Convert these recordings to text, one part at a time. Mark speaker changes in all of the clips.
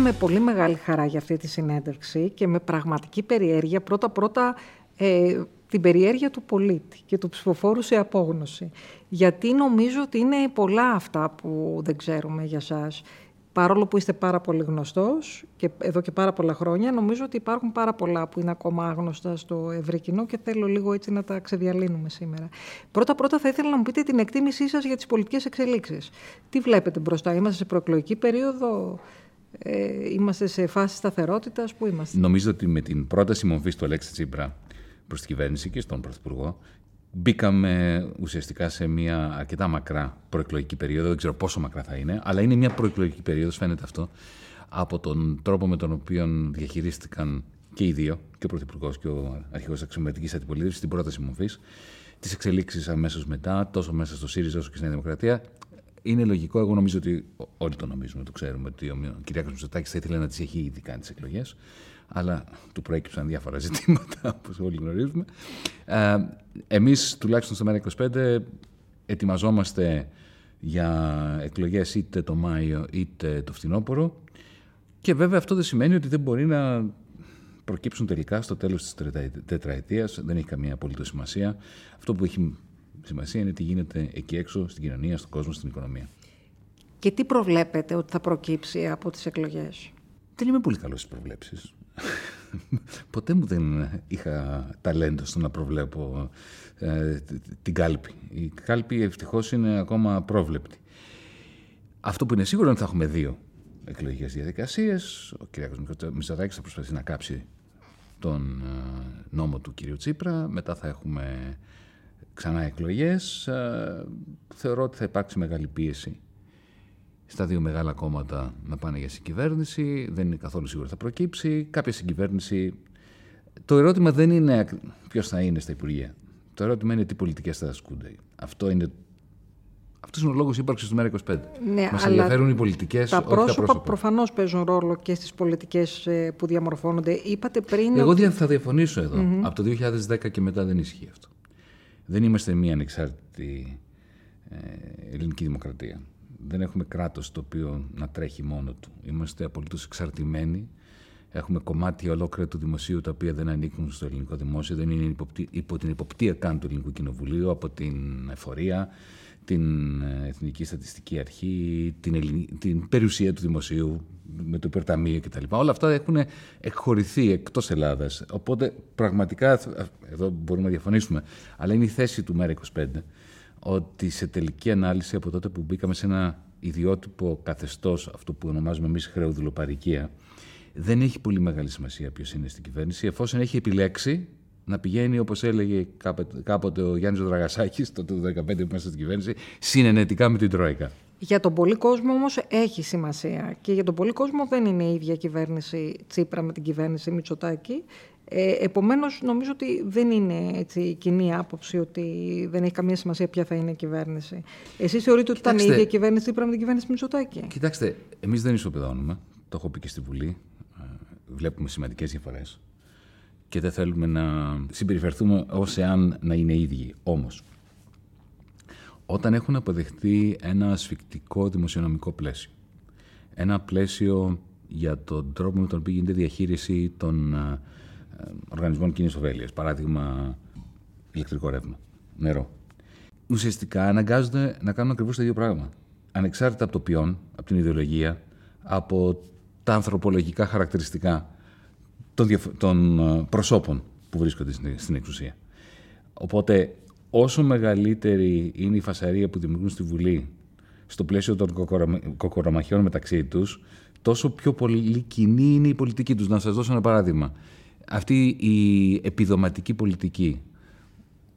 Speaker 1: Ήρθα με πολύ μεγάλη χαρά για αυτή τη συνέντευξη και με πραγματική περιέργεια πρώτα-πρώτα ε, την περιέργεια του πολίτη και του ψηφοφόρου σε απόγνωση. Γιατί νομίζω ότι είναι πολλά αυτά που δεν ξέρουμε για σας. Παρόλο που είστε πάρα πολύ γνωστός και εδώ και πάρα πολλά χρόνια, νομίζω ότι υπάρχουν πάρα πολλά που είναι ακόμα άγνωστα στο ευρύ κοινό και θέλω λίγο έτσι να τα ξεδιαλύνουμε σήμερα. Πρώτα-πρώτα θα ήθελα να μου πείτε την εκτίμησή σας για τις πολιτικές εξελίξεις. Τι βλέπετε μπροστά, είμαστε σε προεκλογική περίοδο, ε, είμαστε σε φάση σταθερότητας, πού είμαστε;
Speaker 2: Νομίζω ότι με την πρόταση μορφής του Αλέξη Τσίπρα προς την κυβέρνηση και στον Πρωθυπουργό, μπήκαμε ουσιαστικά σε μια αρκετά μακρά προεκλογική περίοδο. Δεν ξέρω πόσο μακρά θα είναι, αλλά είναι μια προεκλογική περίοδος, φαίνεται αυτό, από τον τρόπο με τον οποίο διαχειρίστηκαν και οι δύο, και ο Πρωθυπουργός και ο Αρχηγός Αξιωματική Αντιπολίτευσης, την πρόταση μορφής, τις εξελίξεις αμέσως μετά, τόσο μέσα στο ΣΥΡΙΖΑ όσο και στην Δημοκρατία είναι λογικό, εγώ νομίζω ότι όλοι το νομίζουμε, το ξέρουμε, ότι ο Κυριάκος Μητσοτάκης θα ήθελε να τις έχει ήδη κάνει τις εκλογές, αλλά του προέκυψαν διάφορα ζητήματα, όπως όλοι γνωρίζουμε. Ε, εμείς, τουλάχιστον στο ΜΕΡΑ25, ετοιμαζόμαστε για εκλογές είτε το Μάιο είτε το φθινόπωρο και βέβαια αυτό δεν σημαίνει ότι δεν μπορεί να προκύψουν τελικά στο τέλος της τετραετίας, δεν έχει καμία απολύτως σημασία. Αυτό που έχει Σημασία είναι τι γίνεται εκεί έξω, στην κοινωνία, στον κόσμο, στην οικονομία.
Speaker 1: Και τι προβλέπετε ότι θα προκύψει από τις εκλογές;
Speaker 2: Δεν είμαι πολύ καλός στις προβλέψεις. Ποτέ μου δεν είχα ταλέντο στο να προβλέπω ε, την κάλπη. Η κάλπη ευτυχώς είναι ακόμα πρόβλεπτη. Αυτό που είναι σίγουρο είναι ότι θα έχουμε δύο εκλογικές διαδικασίες. Ο κ. Μητσοτάκης θα προσπαθήσει να κάψει τον ε, νόμο του κ. Τσίπρα. Μετά θα έχουμε ξανά εκλογές, ε, θεωρώ ότι θα υπάρξει μεγάλη πίεση στα δύο μεγάλα κόμματα να πάνε για συγκυβέρνηση. Δεν είναι καθόλου σίγουρο ότι θα προκύψει. Κάποια συγκυβέρνηση. Το ερώτημα δεν είναι ποιος θα είναι στα Υπουργεία. Το ερώτημα είναι τι πολιτικές θα ασκούνται. Αυτό είναι αυτός είναι ο λόγος ύπαρξης του ΜΕΡΑ25. Ναι, Μας ενδιαφέρουν οι πολιτικές.
Speaker 1: Τα πρόσωπα προφανώς παίζουν ρόλο και στις πολιτικές ε, που διαμορφώνονται. Είπατε πριν.
Speaker 2: Εγώ ότι... θα διαφωνήσω εδώ. Mm-hmm. Από το 2010 και μετά δεν ισχύει αυτό. Δεν είμαστε μία ανεξάρτητη ε, ελληνική δημοκρατία. Δεν έχουμε κράτος το οποίο να τρέχει μόνο του. Είμαστε απολύτως εξαρτημένοι. Έχουμε κομμάτια ολόκληρα του δημοσίου τα οποία δεν ανήκουν στο ελληνικό δημόσιο, δεν είναι υπό την υποπτία καν του ελληνικού κοινοβουλίου, από την εφορία, την ε, Εθνική Στατιστική Αρχή, την, την περιουσία του δημοσίου με το υπερταμείο κτλ. Όλα αυτά έχουν εκχωρηθεί εκτός Ελλάδας. Οπότε πραγματικά, εδώ μπορούμε να διαφωνήσουμε, αλλά είναι η θέση του ΜΕΡΑ25 ότι σε τελική ανάλυση από τότε που μπήκαμε σε ένα ιδιότυπο καθεστώς, αυτό που ονομάζουμε εμείς χρεοδουλοπαρικία, δεν έχει πολύ μεγάλη σημασία ποιος είναι στην κυβέρνηση, εφόσον έχει επιλέξει να πηγαίνει, όπως έλεγε κάποτε ο Γιάννης Δραγασάκης, το 2015 που μέσα στην κυβέρνηση, συνενετικά με την Τρόικα.
Speaker 1: Για τον πολύ κόσμο όμως έχει σημασία. Και για τον πολύ κόσμο δεν είναι η ίδια κυβέρνηση Τσίπρα με την κυβέρνηση Μητσοτάκη. Ε, Επομένως, νομίζω ότι δεν είναι έτσι κοινή άποψη ότι δεν έχει καμία σημασία ποια θα είναι η κυβέρνηση. Εσείς θεωρείτε ότι ήταν η ίδια κυβέρνηση Τσίπρα με την κυβέρνηση Μητσοτάκη;
Speaker 2: Κοιτάξτε, εμείς δεν ισοπεδώνουμε. Το έχω πει και στη Βουλή. Ε, βλέπουμε σημαντικές διαφορές και δεν θέλουμε να συμπεριφερθούμε ως εάν να είναι ίδιοι. Όμως, όταν έχουν αποδεχτεί ένα ασφικτικό δημοσιονομικό πλαίσιο, ένα πλαίσιο για τον τρόπο με τον οποίο γίνεται διαχείριση των ε, οργανισμών κοινής ωφέλειας, παράδειγμα ηλεκτρικό ρεύμα, νερό, ουσιαστικά αναγκάζονται να κάνουν ακριβώς το ίδιο πράγμα. Ανεξάρτητα από το ποιόν, από την ιδεολογία, από τα ανθρωπολογικά χαρακτηριστικά των, των ε, προσώπων που βρίσκονται στην εξουσία. Οπότε, όσο μεγαλύτερη είναι η φασαρία που δημιουργούν στη Βουλή στο πλαίσιο των κοκοραμαχιών μεταξύ τους, τόσο πιο πολύ κοινή είναι η πολιτική τους. Να σας δώσω ένα παράδειγμα. Αυτή η επιδοματική πολιτική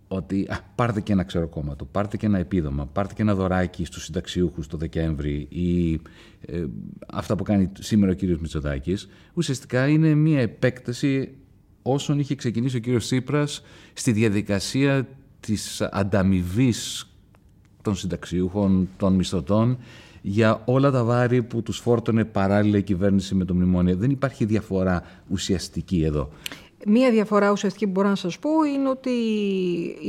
Speaker 2: ότι α, πάρτε και ένα ξεροκόμματο, πάρτε και ένα επίδομα, πάρτε και ένα δωράκι στους συνταξιούχους το Δεκέμβρη ή ε, αυτά που κάνει σήμερα ο κύριος Μητσοτάκης, ουσιαστικά είναι μια επέκταση όσων είχε ξεκινήσει ο κύριος Τσίπρας στη διαδικασία της ανταμοιβής των συνταξιούχων, των μισθωτών, για όλα τα βάρη που τους φόρτωνε παράλληλα η κυβέρνηση με το μνημόνιο. Δεν υπάρχει διαφορά ουσιαστική εδώ.
Speaker 1: Μία διαφορά ουσιαστική που μπορώ να σας πω είναι ότι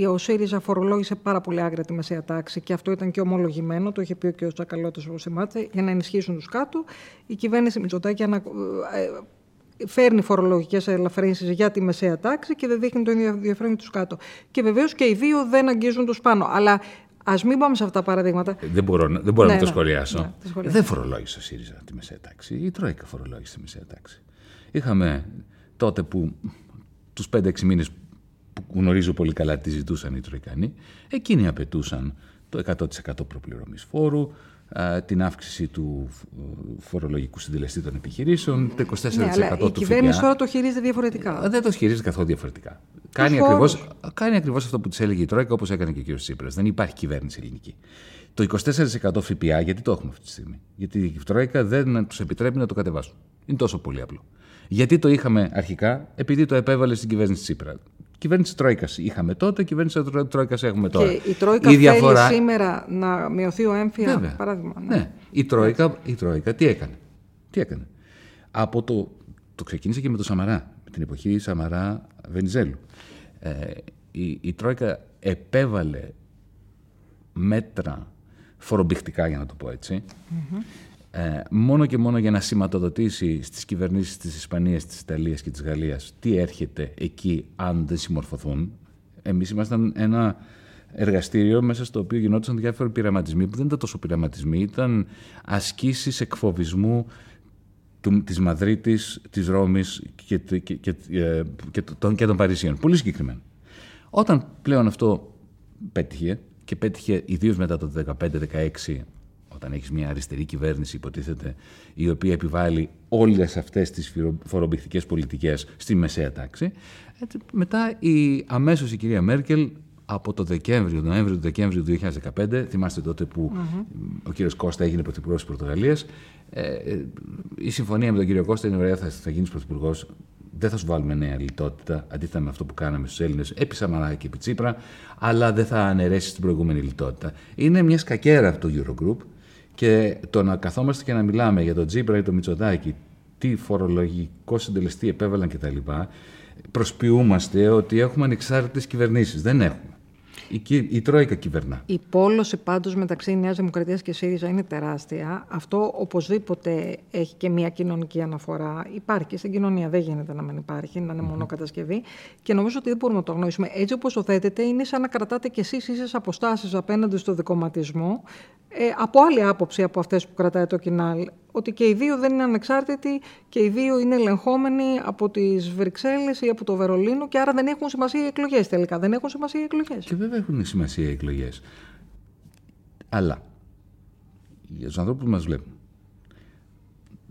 Speaker 1: ο ΣΥΡΙΖΑ φορολόγησε πάρα πολύ άγρια τη μεσαία τάξη και αυτό ήταν και ομολογημένο, το είχε πει και ο Τσακαλώτος όπως θυμάται, για να ενισχύσουν τους κάτω. Η κυβέρνηση Μητσοτάκη ανα... Ε, φέρνει φορολογικές ελαφρύνσεις για τη μεσαία τάξη και δεν δείχνει το ίδιο ενδιαφέρον για τους κάτω. Και βεβαίως και οι δύο δεν αγγίζουν τους πάνω. Αλλά Α μην πάμε σε αυτά τα παραδείγματα.
Speaker 2: Δεν μπορώ, δεν μπορώ ναι, να το ναι, σχολιάσω. Ναι, δεν φορολόγησε ο ΣΥΡΙΖΑ τη μεσαία τάξη. Η Τρόικα φορολόγησε τη μεσαία τάξη. Είχαμε τότε που τους 5-6 μήνες που γνωρίζω πολύ καλά τι ζητούσαν οι Τροϊκανοί, εκείνοι απαιτούσαν το 100% προπληρωμής φόρου, την αύξηση του φορολογικού συντελεστή των επιχειρήσεων, το 24% ναι, αλλά
Speaker 1: του Η κυβέρνηση τώρα το χειρίζεται διαφορετικά.
Speaker 2: Δεν το χειρίζεται καθόλου διαφορετικά. Κάνει ακριβώς, κάνει ακριβώς αυτό που της έλεγε η Τρόικα, όπως έκανε και ο κ. Τσίπρας. Δεν υπάρχει κυβέρνηση ελληνική. Το 24% ΦΠΑ, γιατί το έχουμε αυτή τη στιγμή; Γιατί η Τρόικα δεν τους επιτρέπει να το κατεβάσουν. Είναι τόσο πολύ απλό. Γιατί το είχαμε αρχικά, επειδή το επέβαλε στην κυβέρνηση Τσίπρα. Κυβέρνηση Τρόικας είχαμε τότε, κυβέρνηση Τρόικας έχουμε τώρα.
Speaker 1: Και η Τρόικα η διαφορά... θέλει σήμερα να μειωθεί ο έμφυα, Βέβαια. παράδειγμα.
Speaker 2: Ναι. ναι. Η, Τρόικα, η Τρόικα τι έκανε; Τι έκανε; Από το, το ξεκίνησε και με το Σαμαρά, με την εποχή Σαμαρά Βενιζέλου. Ε, η, η Τρόικα επέβαλε μέτρα φορομπηχτικά, για να το πω έτσι, ε, μόνο και μόνο για να σηματοδοτήσει στις κυβερνήσεις της Ισπανίας, της Ιταλίας και της Γαλλίας τι έρχεται εκεί αν δεν συμμορφωθούν. Εμείς ήμασταν ένα εργαστήριο μέσα στο οποίο γινόταν διάφοροι πειραματισμοί που δεν ήταν τόσο πειραματισμοί, ήταν ασκήσεις εκφοβισμού του, της Μαδρίτης, της Ρώμης και, και, και, ε, και, των, και των Παρισίων. Πολύ συγκεκριμένα. Όταν πλέον αυτό πέτυχε και πέτυχε ιδίως μετά το 2015-2016 όταν έχεις μια αριστερή κυβέρνηση, υποτίθεται, η οποία επιβάλλει όλες αυτές τις φορομπηχτικές πολιτικές στη μεσαία τάξη, έτσι, μετά η, αμέσως η κυρία Μέρκελ από το Δεκέμβριο, τον Νοέμβριο του Δεκέμβριο του 2015, θυμάστε τότε που ο κύριος Κώστα έγινε πρωθυπουργός της Πορτογαλίας, ε, η συμφωνία με τον κύριο Κώστα είναι ωραία, θα, θα γίνεις πρωθυπουργός. Δεν θα σου βάλουμε νέα λιτότητα, αντίθετα με αυτό που κάναμε στους Έλληνες, επί Σαμαρά και επί Τσίπρα, αλλά δεν θα αναιρέσεις την προηγούμενη λιτότητα. Είναι μια σκακέρα αυτό το Eurogroup και το να καθόμαστε και να μιλάμε για τον Τζίπρα ή τον Μητσοτάκη, τι φορολογικό συντελεστή επέβαλαν κτλ. Προσποιούμαστε ότι έχουμε ανεξάρτητες κυβερνήσεις. Δεν έχουμε. Η, η Τρόικα κυβερνά.
Speaker 1: Η πόλωση πάντως μεταξύ Νέας Δημοκρατίας και ΣΥΡΙΖΑ είναι τεράστια. Αυτό οπωσδήποτε έχει και μια κοινωνική αναφορά. Υπάρχει και στην κοινωνία. Δεν γίνεται να μην υπάρχει, να είναι μόνο κατασκευή. Και νομίζω ότι δεν μπορούμε να το γνωρίσουμε. Έτσι όπως το θέτετε, είναι σαν να κρατάτε κι εσείς ίσες αποστάσεις απέναντι στο δικοματισμό ε, από άλλη άποψη από αυτές που κρατάει το Κινάλ, ότι και οι δύο δεν είναι ανεξάρτητοι και οι δύο είναι ελεγχόμενοι από τις Βρυξέλλες ή από το Βερολίνο και άρα δεν έχουν σημασία οι εκλογές τελικά. Δεν έχουν σημασία οι εκλογές.
Speaker 2: Και βέβαια έχουν σημασία οι εκλογές. Αλλά για τους ανθρώπους που μας βλέπουν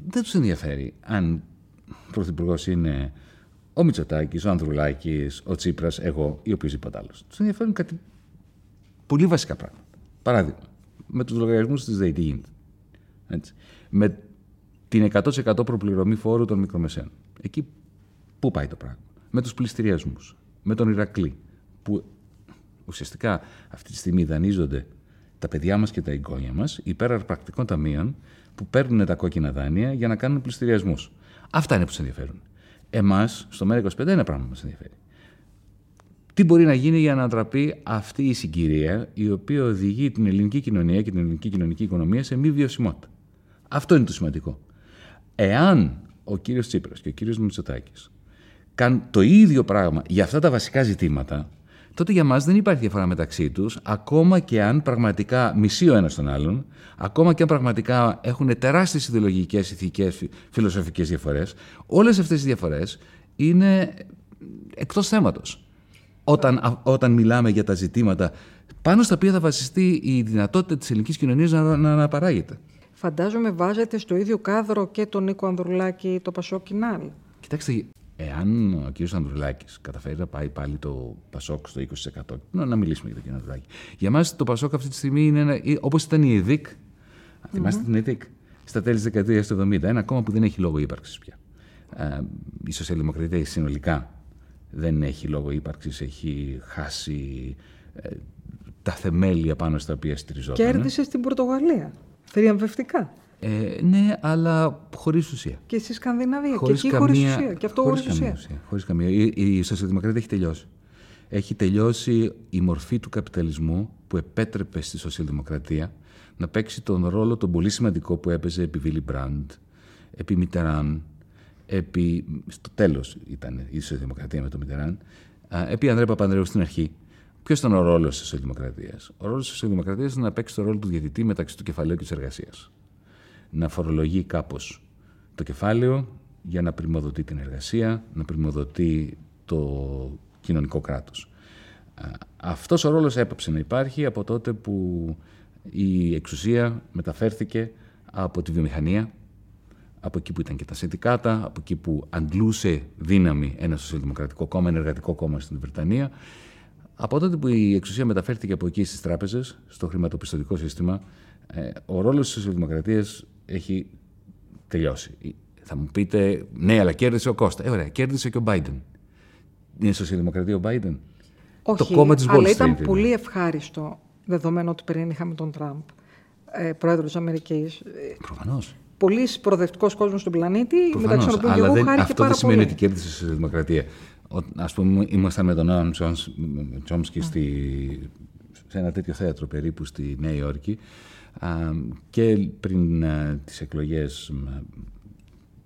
Speaker 2: δεν τους ενδιαφέρει αν ο Πρωθυπουργός είναι ο Μητσοτάκης, ο Ανδρουλάκης, ο Τσίπρας, εγώ ή οποιοδήποτε άλλος. Τους ενδιαφέρουν κάτι πολύ βασικά πράγματα. Παράδειγμα, με τους λογαριασμούς της ΔΕΗ. Τι γίνεται. Έτσι. Με την 100% προπληρωμή φόρου των μικρομεσαίων. Εκεί πού πάει το πράγμα; Με τους πληστηριασμούς. Με τον Ηρακλή. Που ουσιαστικά αυτή τη στιγμή δανείζονται τα παιδιά μας και τα εγγόνια μας υπέρ αρπακτικών ταμείων που παίρνουν τα κόκκινα δάνεια για να κάνουν πληστηριασμούς. Αυτά είναι που σε ενδιαφέρουν. Εμάς, στο ΜΕΡΑ25, ένα πράγμα μας ενδιαφέρει τι μπορεί να γίνει για να ανατραπεί αυτή η συγκυρία η οποία οδηγεί την ελληνική κοινωνία και την ελληνική κοινωνική οικονομία σε μη βιωσιμότητα; Αυτό είναι το σημαντικό. Εάν ο κύριος Τσίπρας και ο κύριος Μητσοτάκης κάνουν το ίδιο πράγμα για αυτά τα βασικά ζητήματα, τότε για μας δεν υπάρχει διαφορά μεταξύ τους, ακόμα και αν πραγματικά μισεί ο ένας τον άλλον, ακόμα και αν πραγματικά έχουν τεράστιες ιδεολογικές, ηθικές, φιλοσοφικές διαφορές, όλες αυτές οι διαφορές είναι εκτός θέματος όταν, όταν μιλάμε για τα ζητήματα πάνω στα οποία θα βασιστεί η δυνατότητα της ελληνικής κοινωνίας να, να αναπαράγεται.
Speaker 1: Φαντάζομαι βάζετε στο ίδιο κάδρο και τον Νίκο Ανδρουλάκη το Πασόκ Κινάλ.
Speaker 2: Κοιτάξτε, εάν ο κ. Ανδρουλάκης καταφέρει να πάει πάλι το Πασόκ στο 20%, να, να μιλήσουμε για τον κ. Ανδρουλάκη. Για μας το Πασόκ αυτή τη στιγμή είναι όπως ήταν η ΕΔΙΚ. Mm-hmm. Θυμάστε την ΕΔΙΚ στα τέλη της δεκαετίας του 70. Ένα κόμμα που δεν έχει λόγο ύπαρξης πια. Ε, η σοσιαλδημοκρατία συνολικά δεν έχει λόγο ύπαρξης, έχει χάσει ε, τα θεμέλια πάνω στα οποία στηριζόταν.
Speaker 1: Κέρδισε στην Πορτογαλία, θριαμβευτικά.
Speaker 2: Ε, ναι, αλλά χωρίς ουσία.
Speaker 1: Και στη Σκανδιναβία. Χωρίς και εκεί χωρίς ουσία. Και αυτό χωρίς ουσία.
Speaker 2: Χωρίς καμία. Η, η σοσιαλδημοκρατία έχει τελειώσει. Έχει τελειώσει η μορφή του καπιταλισμού που επέτρεπε στη σοσιαλδημοκρατία να παίξει τον ρόλο τον πολύ σημαντικό που έπαιζε επί Βίλι Μπραντ, επί Μιτεράν, επί... στο τέλος ήταν η σοσιαλδημοκρατία με τον Μιτεράν, επί Ανδρέα Παπανδρέου στην αρχή. Ποιος ήταν ο ρόλος της σοσιαλδημοκρατίας; Ο ρόλος της σοσιαλδημοκρατίας ήταν να παίξει τον ρόλο του διαιτητή μεταξύ του κεφαλαίου και της εργασίας. Να φορολογεί κάπως το κεφάλαιο για να πρημοδοτεί την εργασία, να πρημοδοτεί το κοινωνικό κράτος. Αυτός ο ρόλος έπαψε να υπάρχει από τότε που η εξουσία μεταφέρθηκε από τη βιομηχανία, από εκεί που ήταν και τα συνδικάτα, από εκεί που αντλούσε δύναμη ένα σοσιαλδημοκρατικό κόμμα, ένα εργατικό κόμμα στην Βρετανία. Από τότε που η εξουσία μεταφέρθηκε από εκεί στις τράπεζες, στο χρηματοπιστωτικό σύστημα, ε, ο ρόλος της σοσιαλδημοκρατίας έχει τελειώσει. Θα μου πείτε, ναι, αλλά κέρδισε ο Κώστα. Ε, ωραία, κέρδισε και ο Biden. Είναι σοσιαλδημοκρατία ο Biden;
Speaker 1: Όχι, το κόμμα της αλλά ήταν πολύ ευχάριστο, δεδομένου ότι πριν είχαμε τον Τραμπ, ε, πρόεδρος της Αμερικής.
Speaker 2: Προφανώς.
Speaker 1: Πολύ προοδευτικό κόσμος στον πλανήτη, Προφανώς, μεταξύ των οποίων
Speaker 2: εγώ
Speaker 1: δεν,
Speaker 2: Αυτό δεν σημαίνει ότι κέρδισε η δημοκρατία. Α πούμε, ήμασταν με τον Νόαμ Τσόμσκι στη, σε ένα τέτοιο θέατρο περίπου στη Νέα Υόρκη και πριν α, τις εκλογές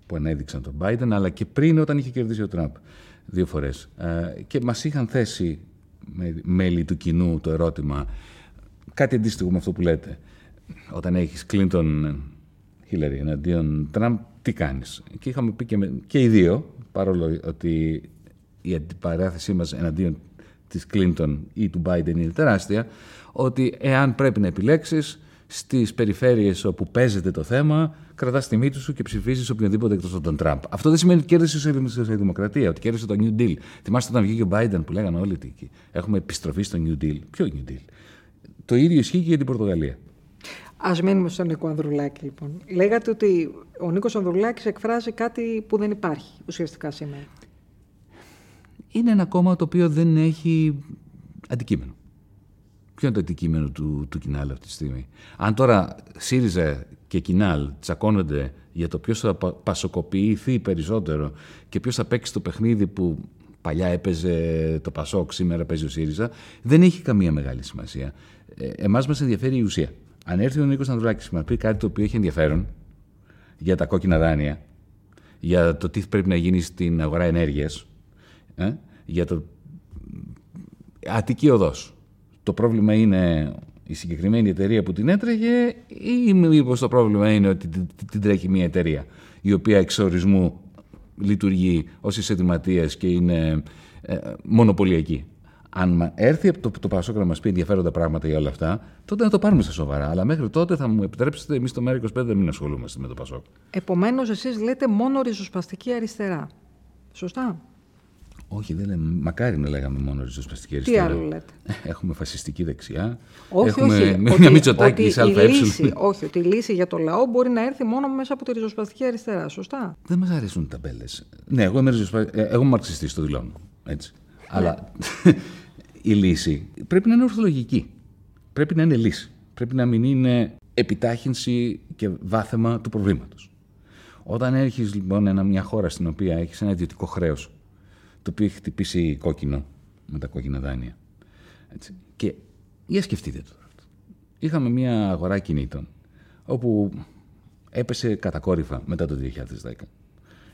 Speaker 2: που ανέδειξαν τον Biden, αλλά και πριν όταν είχε κερδίσει ο Τραμπ δύο φορές. και μας είχαν θέσει μέλη του κοινού το ερώτημα, κάτι αντίστοιχο με αυτό που λέτε. Όταν έχεις Κλίντον Χίλαρη εναντίον Τραμπ, τι κάνεις; Και είχαμε πει και, με, και οι δύο, παρόλο ότι η αντιπαράθεσή μας εναντίον της Κλίντον ή του Biden είναι τεράστια, ότι εάν πρέπει να επιλέξεις, στις περιφέρειες όπου παίζεται το θέμα, κρατάς τη μύτη σου και ψηφίζεις οποιονδήποτε εκτός από τον Τραμπ. Αυτό δεν σημαίνει ότι κέρδισε η δημοκρατία, ότι κέρδισε το New Deal. Θυμάστε όταν βγήκε ο Biden που λέγανε όλοι ότι έχουμε επιστροφή στο New Deal. Ποιο New Deal; Το ίδιο ισχύει και για την Πορτογαλία.
Speaker 1: Α μείνουμε στον Νίκο Ανδρουλάκη, λοιπόν. Λέγατε ότι ο Νίκος Ανδρουλάκης εκφράζει κάτι που δεν υπάρχει ουσιαστικά σήμερα.
Speaker 2: Είναι ένα κόμμα το οποίο δεν έχει αντικείμενο. Ποιο είναι το αντικείμενο του, του Κινάλ αυτή τη στιγμή; Αν τώρα ΣΥΡΙΖΑ και Κινάλ τσακώνονται για το ποιος θα πασοκοποιηθεί περισσότερο και ποιος θα παίξει το παιχνίδι που παλιά έπαιζε το Πασόκ, σήμερα παίζει ο ΣΥΡΙΖΑ, δεν έχει καμία μεγάλη σημασία. Ε, Εμάς μας ενδιαφέρει η ουσία. Αν έρθει ο Νίκος Ανδρουλάκης και μας πει κάτι το οποίο έχει ενδιαφέρον για τα κόκκινα δάνεια, για το τι πρέπει να γίνει στην αγορά ενέργειας, ε, για το Αττική οδός, το πρόβλημα είναι η συγκεκριμένη εταιρεία που την έτρεχε ή μήπως το πρόβλημα είναι ότι την τρέχει μια εταιρεία η οποία εξορισμού λειτουργεί ως εισαιτηματίας και είναι ε, μονοπωλιακή. Αν έρθει το, το Πασόκ να μας πει ενδιαφέροντα πράγματα για όλα αυτά, τότε να το πάρουμε στα σοβαρά. Αλλά μέχρι τότε θα μου επιτρέψετε, εμείς το ΜΕΡΑ25 δεν μην ασχολούμαστε με το Πασόκ.
Speaker 1: Επομένως, εσείς λέτε μόνο ριζοσπαστική αριστερά. Σωστά;
Speaker 2: Όχι, δεν λέμε. Μακάρι να λέγαμε μόνο ριζοσπαστική αριστερά.
Speaker 1: Τι άλλο λέτε;
Speaker 2: Έχουμε φασιστική δεξιά.
Speaker 1: Όχι,
Speaker 2: έχουμε
Speaker 1: όχι.
Speaker 2: μια
Speaker 1: ότι,
Speaker 2: Μητσοτάκη σε ΑΕ.
Speaker 1: Όχι, ότι η λύση για το λαό μπορεί να έρθει μόνο μέσα από τη ριζοσπαστική αριστερά. Σωστά;
Speaker 2: Δεν μας αρέσουν οι ταμπέλες. Ναι, εγώ είμαι, ριζοσπα... Ε, εγώ είμαι μαρξιστής, το δηλώνω. Έτσι. Ναι. Αλλά η λύση πρέπει να είναι ορθολογική. Πρέπει να είναι λύση. Πρέπει να μην είναι επιτάχυνση και βάθεμα του προβλήματος. Όταν έχεις λοιπόν μια χώρα στην οποία έχεις ένα ιδιωτικό χρέος το οποίο έχει χτυπήσει κόκκινο με τα κόκκινα δάνεια. Έτσι. Και για σκεφτείτε το. Είχαμε μια αγορά κινήτων όπου έπεσε κατακόρυφα μετά το 2010.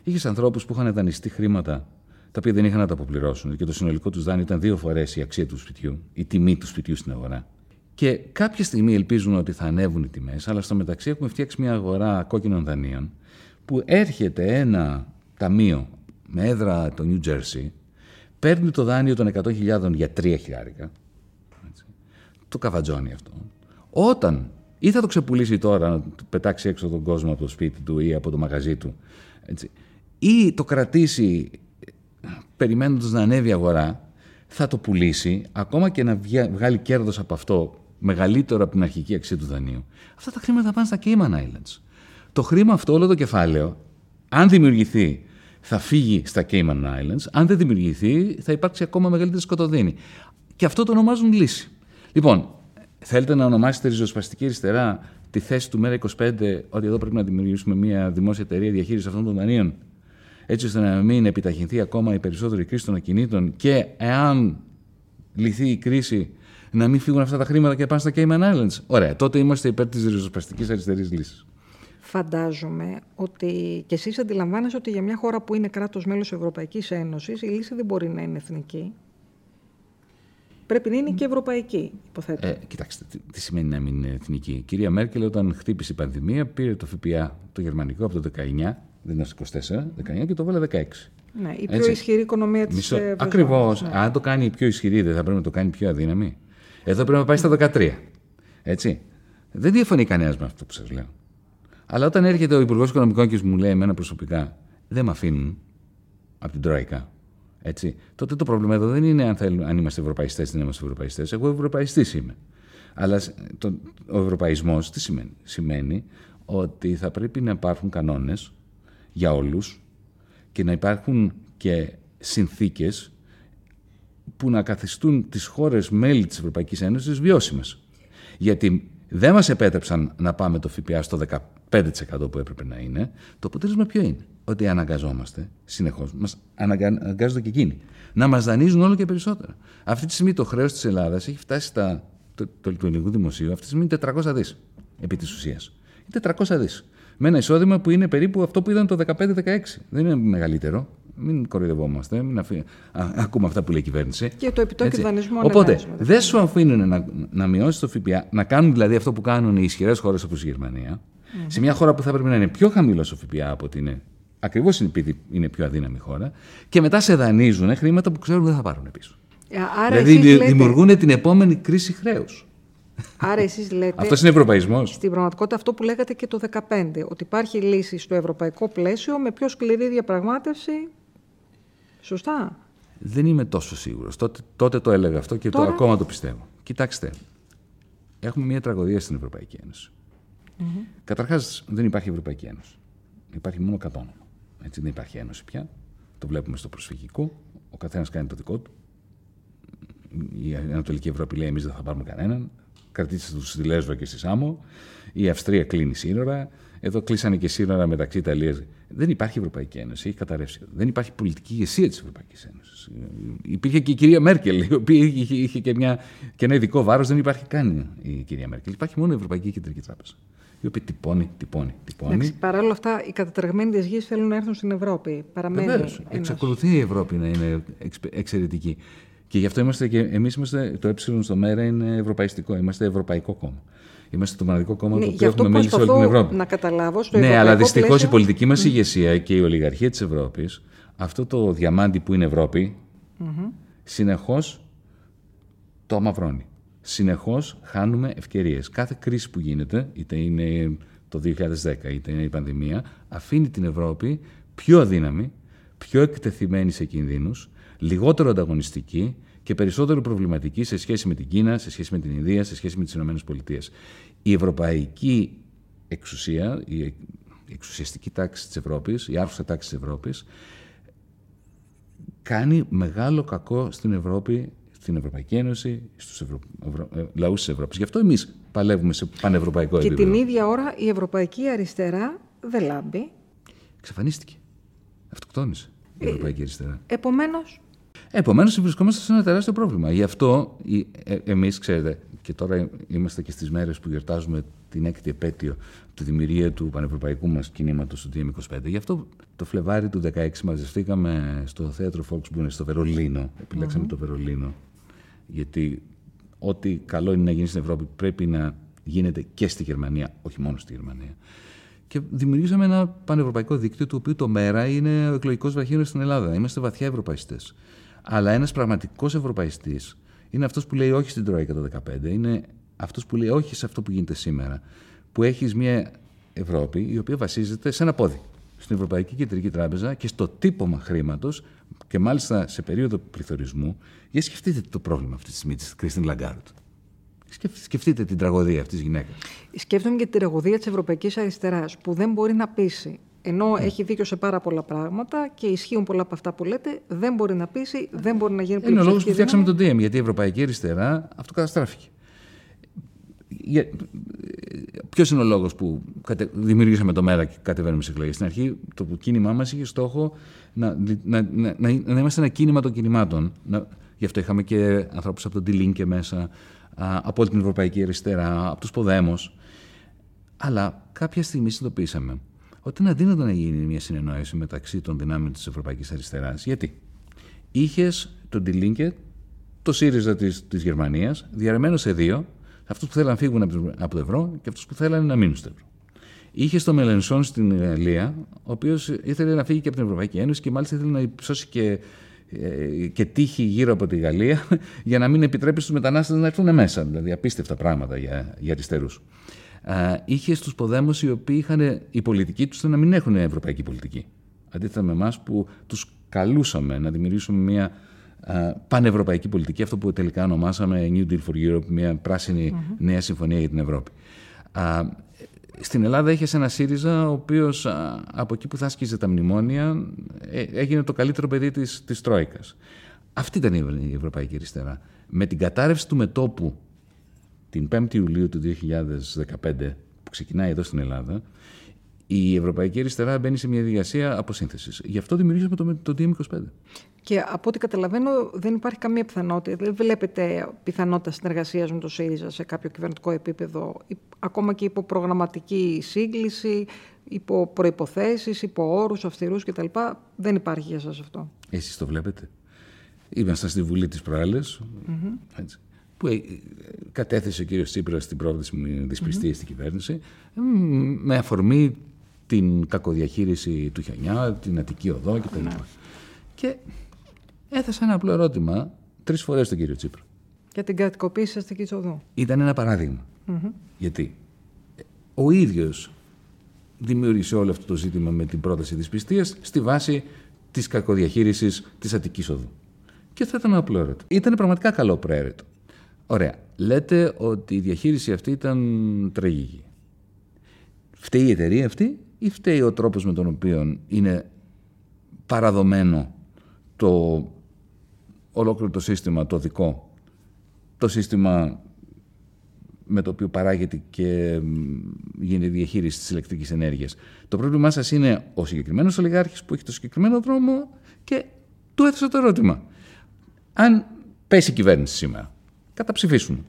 Speaker 2: Είχες ανθρώπους που είχαν δανειστεί χρήματα τα οποία δεν είχαν να τα αποπληρώσουν και το συνολικό τους δάνειο ήταν δύο φορές η αξία του σπιτιού, η τιμή του σπιτιού στην αγορά. Και κάποια στιγμή ελπίζουν ότι θα ανέβουν οι τιμές, αλλά στο μεταξύ έχουμε φτιάξει μια αγορά κόκκινων δανείων που έρχεται ένα ταμείο με έδρα το New Jersey, παίρνει το δάνειο των 100.000 για 3 χιλιάρικα. Το καβατζώνει αυτό. Όταν ή θα το ξεπουλήσει τώρα, να πετάξει έξω τον κόσμο από το σπίτι του ή από το μαγαζί του, έτσι, ή το κρατήσει περιμένοντας να ανέβει η αγορά, θα το πουλήσει, ακόμα και να βγάλει κέρδος από αυτό μεγαλύτερο από την αρχική αξία του δανείου. Αυτά τα χρήματα πάνε στα Cayman Islands. Το χρήμα αυτό, όλο το κεφάλαιο, αν δημιουργηθεί θα φύγει στα Cayman Islands. Αν δεν δημιουργηθεί, θα υπάρξει ακόμα μεγαλύτερη σκοτωδίνη. Και αυτό το ονομάζουν λύση. Λοιπόν, Θέλετε να ονομάσετε ριζοσπαστική αριστερά τη θέση του ΜΕΡΑ25 ότι εδώ πρέπει να δημιουργήσουμε μια δημόσια εταιρεία διαχείρισης αυτών των δανείων, έτσι ώστε να μην επιταχυνθεί ακόμα η περισσότερη κρίση των ακινήτων και εάν λυθεί η κρίση, να μην φύγουν αυτά τα χρήματα και πάνε στα Cayman Islands. Ωραία, τότε είμαστε υπέρ της ριζοσπαστικής αριστερής λύσης.
Speaker 1: Φαντάζομαι ότι και εσείς αντιλαμβάνεστε ότι για μια χώρα που είναι κράτος μέλος Ευρωπαϊκής Ένωσης η λύση δεν μπορεί να είναι εθνική. Πρέπει να είναι και ευρωπαϊκή, υποθέτω.
Speaker 2: Ε, κοιτάξτε, τι, σημαίνει να μην είναι εθνική; Η κυρία Μέρκελ, όταν χτύπησε η πανδημία, πήρε το ΦΠΑ το γερμανικό από το 19, δεν ήταν 24, 19 και το βάλε 16.
Speaker 1: Ναι, η πιο Έτσι. ισχυρή οικονομία της Μισό...
Speaker 2: Ακριβώς. Ναι. Αν το κάνει η πιο ισχυρή, δεν θα πρέπει να το κάνει πιο αδύναμη. Εδώ πρέπει να πάει στα 13. Έτσι. Δεν διαφωνεί κανένας με αυτό που σας λέω. Αλλά όταν έρχεται ο Υπουργός Οικονομικών και μου λέει εμένα προσωπικά, δεν με αφήνουν από την Τρόικα. Έτσι. Τότε το πρόβλημα εδώ δεν είναι αν, θέλουν, αν είμαστε ευρωπαϊστές ή δεν είμαστε ευρωπαϊστές. Εγώ ευρωπαϊστής είμαι. Αλλά το, ο ευρωπαϊσμός τι σημαίνει; Σημαίνει ότι θα πρέπει να υπάρχουν κανόνες για όλους και να υπάρχουν και συνθήκες που να καθιστούν τις χώρες μέλη της Ευρωπαϊκής Ένωσης βιώσιμες. Γιατί δεν μας επέτρεψαν να πάμε το ΦΠΑ στο 5% που έπρεπε να είναι, το αποτέλεσμα ποιο είναι; Ότι αναγκαζόμαστε συνεχώς, μας αναγκάζονται και εκείνοι, να μας δανείζουν όλο και περισσότερα. Αυτή τη στιγμή το χρέος της Ελλάδας έχει φτάσει στα, το, το, το ελληνικού δημοσίου, αυτή τη στιγμή είναι 400 δις επί της ουσίας. Είναι 400 δις. Με ένα εισόδημα που είναι περίπου αυτό που ήταν το 15-16. Δεν είναι μεγαλύτερο. Μην κοροϊδευόμαστε, μην αφή... Α, ακούμε αυτά που λέει η κυβέρνηση.
Speaker 1: Και το επιτόκιο δανεισμού
Speaker 2: Οπότε, δεν σου αφήνουν να, να μειώσεις το ΦΠΑ, να κάνουν δηλαδή αυτό που κάνουν οι ισχυρές χώρες όπως η Γερμανία, σε μια χώρα που θα πρέπει να είναι πιο χαμηλό ο ΦΠΑ από ότι είναι. Ακριβώς επειδή είναι πιο αδύναμη χώρα, και μετά σε δανείζουν χρήματα που ξέρουν δεν θα πάρουν πίσω.
Speaker 1: Ε, άρα
Speaker 2: δηλαδή λέτε... δημιουργούν την επόμενη κρίση χρέους.
Speaker 1: Άρα εσείς λέτε...
Speaker 2: Αυτός είναι ευρωπαϊσμός.
Speaker 1: Στην πραγματικότητα αυτό που λέγατε και το 2015, ότι υπάρχει λύση στο ευρωπαϊκό πλαίσιο με πιο σκληρή διαπραγμάτευση. Σωστά;
Speaker 2: Δεν είμαι τόσο σίγουρος. Τότε, τότε το έλεγα αυτό και το, ακόμα το πιστεύω. Κοιτάξτε, έχουμε μια τραγωδία στην Ευρωπαϊκή Ένωση. Mm-hmm. Καταρχάς, δεν υπάρχει Ευρωπαϊκή Ένωση. Υπάρχει μόνο κατόνομα. Έτσι, δεν υπάρχει ένωση πια. Το βλέπουμε στο προσφυγικό. Ο καθένας κάνει το δικό του. Η Ανατολική Ευρώπη λέει: Εμείς δεν θα πάρουμε κανέναν. Κρατήστε τους στη Λέσβο και στη Σάμο. Η Αυστρία κλείνει σύνορα. Εδώ κλείσανε και σύνορα μεταξύ Ιταλίας. Δεν υπάρχει Ευρωπαϊκή Ένωση. Έχει καταρρεύσει. Δεν υπάρχει πολιτική ηγεσία της Ευρωπαϊκής Ένωσης. Υπήρχε και η κυρία Μέρκελ, η οποία είχε, είχε και, μια, και ένα ειδικό βάρος. Δεν υπάρχει καν η κυρία Μέρκελ. Υπάρχει μόνο η Ευρωπαϊκή Κεντρική Τράπεζα η οποία τυπώνει, τυπώνει, τυπώνει.
Speaker 1: Παρ' όλα αυτά, οι κατατρεγμένοι της γης θέλουν να έρθουν στην Ευρώπη. Παραμένει. Βεβαίως.
Speaker 2: Εξακολουθεί η Ευρώπη να είναι εξαιρετική. Και γι' αυτό είμαστε και εμείς είμαστε, το ε στο ΜΕΡΑ είναι ευρωπαϊστικό. Είμαστε Ευρωπαϊκό κόμμα. Είμαστε το μοναδικό κόμμα ναι, που έχουμε μέλη σε όλη την Ευρώπη.
Speaker 1: Να καταλάβω στο
Speaker 2: ναι, αλλά δυστυχώς πλαίσιο... η πολιτική μας ηγεσία και η ολιγαρχία της Ευρώπης, αυτό το διαμάντι που είναι Ευρώπη, mm-hmm. συνεχώς το αμαυρώνει συνεχώς χάνουμε ευκαιρίες. Κάθε κρίση που γίνεται, είτε είναι το 2010 είτε είναι η πανδημία, αφήνει την Ευρώπη πιο αδύναμη, πιο εκτεθειμένη σε κινδύνους, λιγότερο ανταγωνιστική και περισσότερο προβληματική σε σχέση με την Κίνα, σε σχέση με την Ινδία, σε σχέση με τις ΗΠΑ. Η ευρωπαϊκή εξουσία, η εξουσιαστική τάξη της Ευρώπης, η άρχουσα τάξη της Ευρώπης, κάνει μεγάλο κακό στην Ευρώπη στην Ευρωπαϊκή Ένωση, στους Ευρω... Ευρω... Ε, λαούς της Ευρώπης. Γι' αυτό εμείς παλεύουμε σε πανευρωπαϊκό
Speaker 1: και
Speaker 2: επίπεδο.
Speaker 1: Και την ίδια ώρα η Ευρωπαϊκή Αριστερά δεν λάμπει.
Speaker 2: Εξαφανίστηκε. Αυτοκτόνησε η ε, Ευρωπαϊκή Αριστερά.
Speaker 1: Επομένω.
Speaker 2: Επομένως, βρισκόμαστε σε ένα τεράστιο πρόβλημα. Γι' αυτό ε, εμείς, ξέρετε, και τώρα είμαστε και στις μέρες που γιορτάζουμε την έκτη επέτειο τη δημιουργία του πανευρωπαϊκού μας κινήματος του DM25. Γι' αυτό το Φλεβάρι του 2016 μαζευτήκαμε στο θέατρο Volksbühne στο Βερολίνο. Επιλέξαμε το Βερολίνο γιατί ό,τι καλό είναι να γίνει στην Ευρώπη πρέπει να γίνεται και στη Γερμανία, όχι μόνο στη Γερμανία. Και δημιουργήσαμε ένα πανευρωπαϊκό δίκτυο, του οποίου το ΜΕΡΑ είναι ο εκλογικός βραχίονας στην Ελλάδα. Είμαστε βαθιά ευρωπαϊστές. Αλλά ένας πραγματικός ευρωπαϊστής είναι αυτός που λέει όχι στην Τρόικα το 2015, είναι αυτός που λέει όχι σε αυτό που γίνεται σήμερα. Που έχεις μια Ευρώπη η οποία βασίζεται σε ένα πόδι. Στην Ευρωπαϊκή Κεντρική Τράπεζα και στο τύπωμα χρήματος και μάλιστα σε περίοδο πληθωρισμού, για σκεφτείτε το πρόβλημα αυτή τη στιγμή της Κρίστιν Λαγκάρντ. Σκεφτείτε την τραγωδία αυτής της γυναίκας.
Speaker 1: Σκέφτομαι και την τραγωδία της Ευρωπαϊκής Αριστεράς, που δεν μπορεί να πείσει. Ενώ ναι. έχει δίκιο σε πάρα πολλά πράγματα και ισχύουν πολλά από αυτά που λέτε, δεν μπορεί να πείσει, δεν μπορεί να γίνει
Speaker 2: Είναι ο λόγος που φτιάξαμε τον DM, γιατί η Ευρωπαϊκή Αριστερά αυτό καταστράφηκε. Ποιος είναι ο λόγος που δημιουργήσαμε το ΜΕΡΑ και κατεβαίνουμε σε εκλογές; Στην αρχή, το κίνημά μας είχε στόχο να, να, να, να, να είμαστε ένα κίνημα των κινημάτων. Να, γι' αυτό είχαμε και ανθρώπους από τον Τιλίν και μέσα, από την Ευρωπαϊκή Αριστερά, από τους Ποδέμους. Αλλά κάποια στιγμή συνειδητοποίησαμε ότι είναι αδύνατο να γίνει μια συνεννόηση μεταξύ των δυνάμεων της Ευρωπαϊκής Αριστεράς. Γιατί; Είχες τον Τιλίνκε, το ΣΥΡΙΖΑ της της Γερμανίας, διαρρεμένο σε δύο, αυτούς που θέλαν να φύγουν από το ευρώ και αυτούς που θέλαν να μείνουν στο ευρώ. Είχε το Μελενσόν στην Γαλλία, ο οποίος ήθελε να φύγει και από την Ευρωπαϊκή Ένωση και μάλιστα ήθελε να υψώσει και, ε, και τύχη γύρω από τη Γαλλία για να μην επιτρέπει στους μετανάστες να έρθουν μέσα. Δηλαδή απίστευτα πράγματα για, για αριστερού. Είχε του Ποδέμους οι οποίοι είχαν η πολιτική τους να μην έχουν ευρωπαϊκή πολιτική. Αντίθετα με εμάς που τους καλούσαμε να δημιουργήσουμε μια πανευρωπαϊκή πολιτική, αυτό που τελικά ονομάσαμε New Deal for Europe, μια πράσινη νέα συμφωνία για την Ευρώπη. Στην Ελλάδα είχε ένα ΣΥΡΙΖΑ, ο οποίος από εκεί που θα άσκησε τα μνημόνια ε, έγινε το καλύτερο παιδί της της Τρόικας. Αυτή ήταν η Ευρωπαϊκή Αριστερά. Με την κατάρρευση του μετόπου την 5η Ιουλίου του 2015, που ξεκινάει εδώ στην Ελλάδα, η Ευρωπαϊκή Αριστερά μπαίνει σε μια διαδικασία αποσύνθεσης. Γι' αυτό δημιουργήσαμε το, το DM25.
Speaker 1: Και από ό,τι καταλαβαίνω, δεν υπάρχει καμία πιθανότητα. Δεν βλέπετε πιθανότητα συνεργασίας με το ΣΥΡΙΖΑ σε κάποιο κυβερνητικό επίπεδο, ακόμα και υπό προγραμματική σύγκληση, υπό προποθέσει, υπό όρους αυστηρούς κτλ. Δεν υπάρχει για εσά αυτό.
Speaker 2: Εσείς το βλέπετε. Ήμασταν στη Βουλή της προάλλες. Mm-hmm. Που ε, κατέθεσε ο κύριος Τσίπρας στην πρόβληση δυσπιστία mm-hmm. στην κυβέρνηση με αφορμή την κακοδιαχείριση του Χιονιά, την Αττική Οδό κτλ. Mm-hmm. Και έθεσα ένα απλό ερώτημα τρεις φορές στον κύριο Τσίπρα.
Speaker 1: Για την κατοικοποίηση αστική οδού.
Speaker 2: Ήταν ένα παράδειγμα. Mm-hmm. Γιατί; Ο ίδιος δημιούργησε όλο αυτό το ζήτημα με την πρόταση της πιστείας στη βάση της κακοδιαχείρισης της Αττικής Οδού. Και θα ήταν ένα απλό ερώτημα. Ήταν πραγματικά καλό προαίρετο. Ωραία. Λέτε ότι η διαχείριση αυτή ήταν τραγική. Φταίει η εταιρεία αυτή; Ή φταίει ο τρόπος με τον οποίο είναι παραδομένο το ολόκληρο το σύστημα, το δικό, το σύστημα με το οποίο παράγεται και γίνεται η διαχείριση της ηλεκτρικής ενέργειας. Το πρόβλημά σας είναι ο συγκεκριμένος ολιγάρχης που έχει το συγκεκριμένο δρόμο και του έθεσα το ερώτημα. Αν πέσει η κυβέρνηση σήμερα, καταψηφίσουν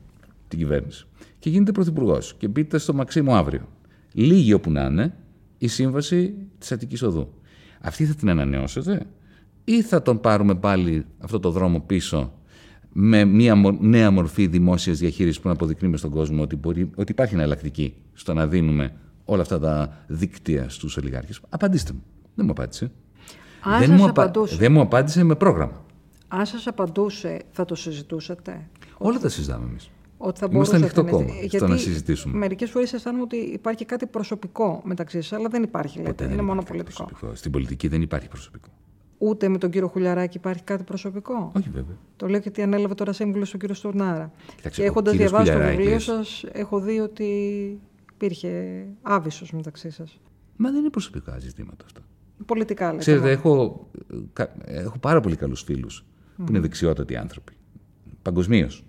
Speaker 2: την κυβέρνηση και γίνεται πρωθυπουργός και μπείτε στο Μαξίμου αύριο, λίγη όπου να είναι η σύμβαση της Αττικής Οδού. Αυτή θα την ανανεώσετε ή θα τον πάρουμε πάλι αυτό το δρόμο πίσω με μια νέα μορφή δημόσιας διαχείρισης που να αποδεικνύουμε στον κόσμο ότι, μπορεί, ότι υπάρχει εναλλακτική στο να δίνουμε όλα αυτά τα δίκτυα στους ολιγάρχες. Απαντήστε μου. Δεν μου απάντησε.
Speaker 1: δεν, μου απα...
Speaker 2: δεν μου απάντησε με πρόγραμμα.
Speaker 1: Αν σας απαντούσε, θα το συζητούσατε;
Speaker 2: Όλα τα συζητάμε εμείς.
Speaker 1: Ότι θα
Speaker 2: Είμαστε ανοιχτό κόμμα στο να συζητήσουμε.
Speaker 1: Μερικές φορές αισθάνομαι ότι υπάρχει κάτι προσωπικό μεταξύ σας, αλλά δεν υπάρχει. Λέτε. Είναι μόνο πολιτικό.
Speaker 2: Προσωπικό. Στην πολιτική δεν υπάρχει προσωπικό.
Speaker 1: Ούτε με τον κύριο Χουλιαράκη υπάρχει κάτι προσωπικό;
Speaker 2: Όχι, βέβαια.
Speaker 1: Το λέω γιατί ανέλαβε τώρα σύμβουλο ο κύριος Στουρνάρα. και έχοντας διαβάσει το βιβλίο σας, έχω δει ότι υπήρχε άβυσος μεταξύ σας.
Speaker 2: Μα δεν είναι προσωπικά ζητήματα αυτά.
Speaker 1: Πολιτικά λέτε.
Speaker 2: Ξέρετε, έχω, έχω πάρα πολύ καλούς φίλους mm. που είναι δεξιότατοι άνθρωποι. Παγκοσμίως.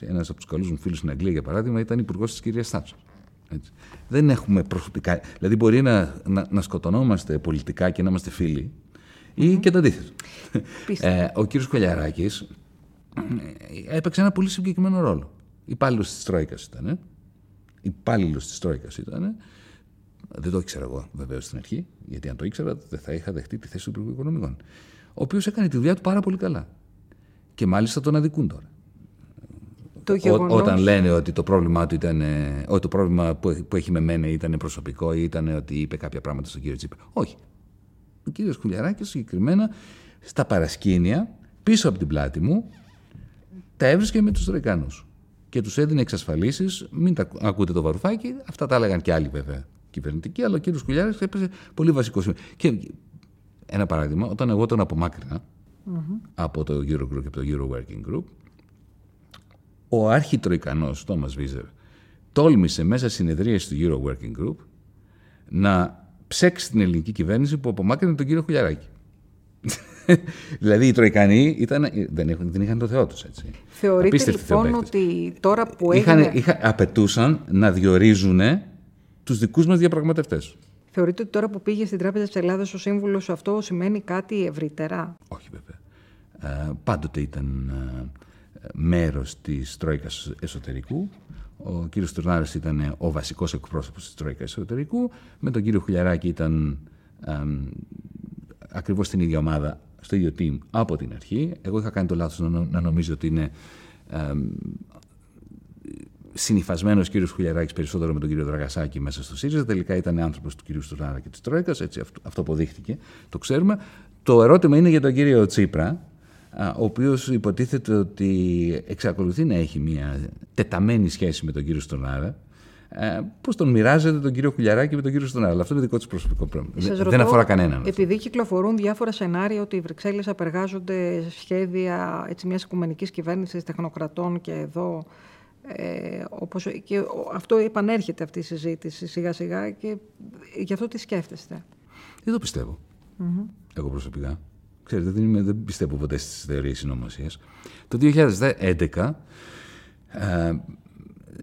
Speaker 2: Ένας από τους καλούς μου φίλους στην Αγγλία, για παράδειγμα, ήταν υπουργός της κυρίας Θάτσερ. Δεν έχουμε προσωπικά. Δηλαδή, μπορεί να, να, να σκοτωνόμαστε πολιτικά και να είμαστε φίλοι, ή και το αντίθετο. ε, ο κύριος Κολιαράκης ε, έπαιξε ένα πολύ συγκεκριμένο ρόλο. Υπάλληλος της Τρόικας ήταν. Υπάλληλος της Τρόικας ήταν. Δεν το ήξερα εγώ βεβαίως στην αρχή, γιατί αν το ήξερα δεν θα είχα δεχτεί τη θέση του Υπουργού Οικονομικών. Ο οποίος έκανε τη δουλειά του πάρα πολύ καλά. Και μάλιστα τον αδικούν τώρα.
Speaker 1: Το γεγονός...
Speaker 2: όταν λένε ότι το πρόβλημα, του ήταν, ότι το πρόβλημα που, που έχει με μένα ήταν προσωπικό ή ήταν ότι είπε κάποια πράγματα στον κύριο Τσίπρα. Όχι. Ο κύριος Κουλιαράκης συγκεκριμένα στα παρασκήνια, πίσω από την πλάτη μου, τα έβρισκε με τους Τρεκάνου. Και τους έδινε εξασφαλίσεις, μην τα ακούτε το βαρουφάκι, αυτά τα έλεγαν και άλλοι βέβαια κυβερνητικοί, αλλά ο κύριος Κουλιαράκης έπαιζε πολύ βασικό σημείο. Και ένα παράδειγμα, όταν εγώ τον απομάκρυνα mm-hmm. από το Eurogroup και από το Euro Working Group, ο αρχιτροϊκανός Τόμας Βίζερ τόλμησε μέσα συνεδρίες του Euro Working Group να ψέξει την ελληνική κυβέρνηση που απομάκρυνε τον κύριο Χουλιαράκη. δηλαδή οι Τροϊκανοί ήταν, δεν, δεν είχαν το Θεό τους έτσι.
Speaker 1: Θεωρείτε λοιπόν ότι τώρα που είχαν,
Speaker 2: έγινε... είχαν, απαιτούσαν να διορίζουν τους δικούς μας διαπραγματευτές.
Speaker 1: Θεωρείτε ότι τώρα που πήγε στην Τράπεζα της Ελλάδας ο σύμβουλος αυτό σημαίνει κάτι ευρύτερα;
Speaker 2: Όχι βέβαια. Ε, πάντοτε ήταν ε, μέρος της Τρόικας εσωτερικού. Ο κύριος Τουρνάρης ήταν ο βασικός εκπρόσωπος της Τρόικας εσωτερικού. Με τον κύριο Χουλιαράκη ήταν ε, ακριβώς στην ίδια ομάδα, στο ίδιο team από την αρχή. Εγώ είχα κάνει το λάθος να, νομίζω ότι είναι ε, συνυφασμένος κύριος Χουλιαράκης περισσότερο με τον κύριο Δραγασάκη μέσα στο ΣΥΡΙΖΑ. Τελικά ήταν άνθρωπος του κύριου Στουρνάρα και της Τρόικας. Έτσι, αυτό, αυτό αποδείχτηκε. Το ξέρουμε. Το ερώτημα είναι για τον κύριο Τσίπρα, ο οποίος υποτίθεται ότι εξακολουθεί να έχει μια τεταμένη σχέση με τον κύριο Στουρνάρα. Ε, Πώς τον μοιράζεται τον κύριο Χουλιαράκη με τον κύριο Στουρνάρα. Αλλά αυτό είναι δικό του προσωπικό πρόβλημα. Δεν αφορά κανέναν.
Speaker 1: Επειδή κυκλοφορούν διάφορα σενάρια ότι οι Βρυξέλλες απεργάζονται σχέδια μιας οικουμενικής κυβέρνησης τεχνοκρατών και εδώ ε, όπως, και αυτό επανέρχεται αυτή η συζήτηση σιγά σιγά και γι' αυτό τι σκέφτεστε.
Speaker 2: Δεν το πιστευω Εγώ προσωπικά. Ξέρετε, δεν, είμαι, δεν πιστεύω ποτέ στις θεωρίες συνωμοσίας. Το 2011 ε,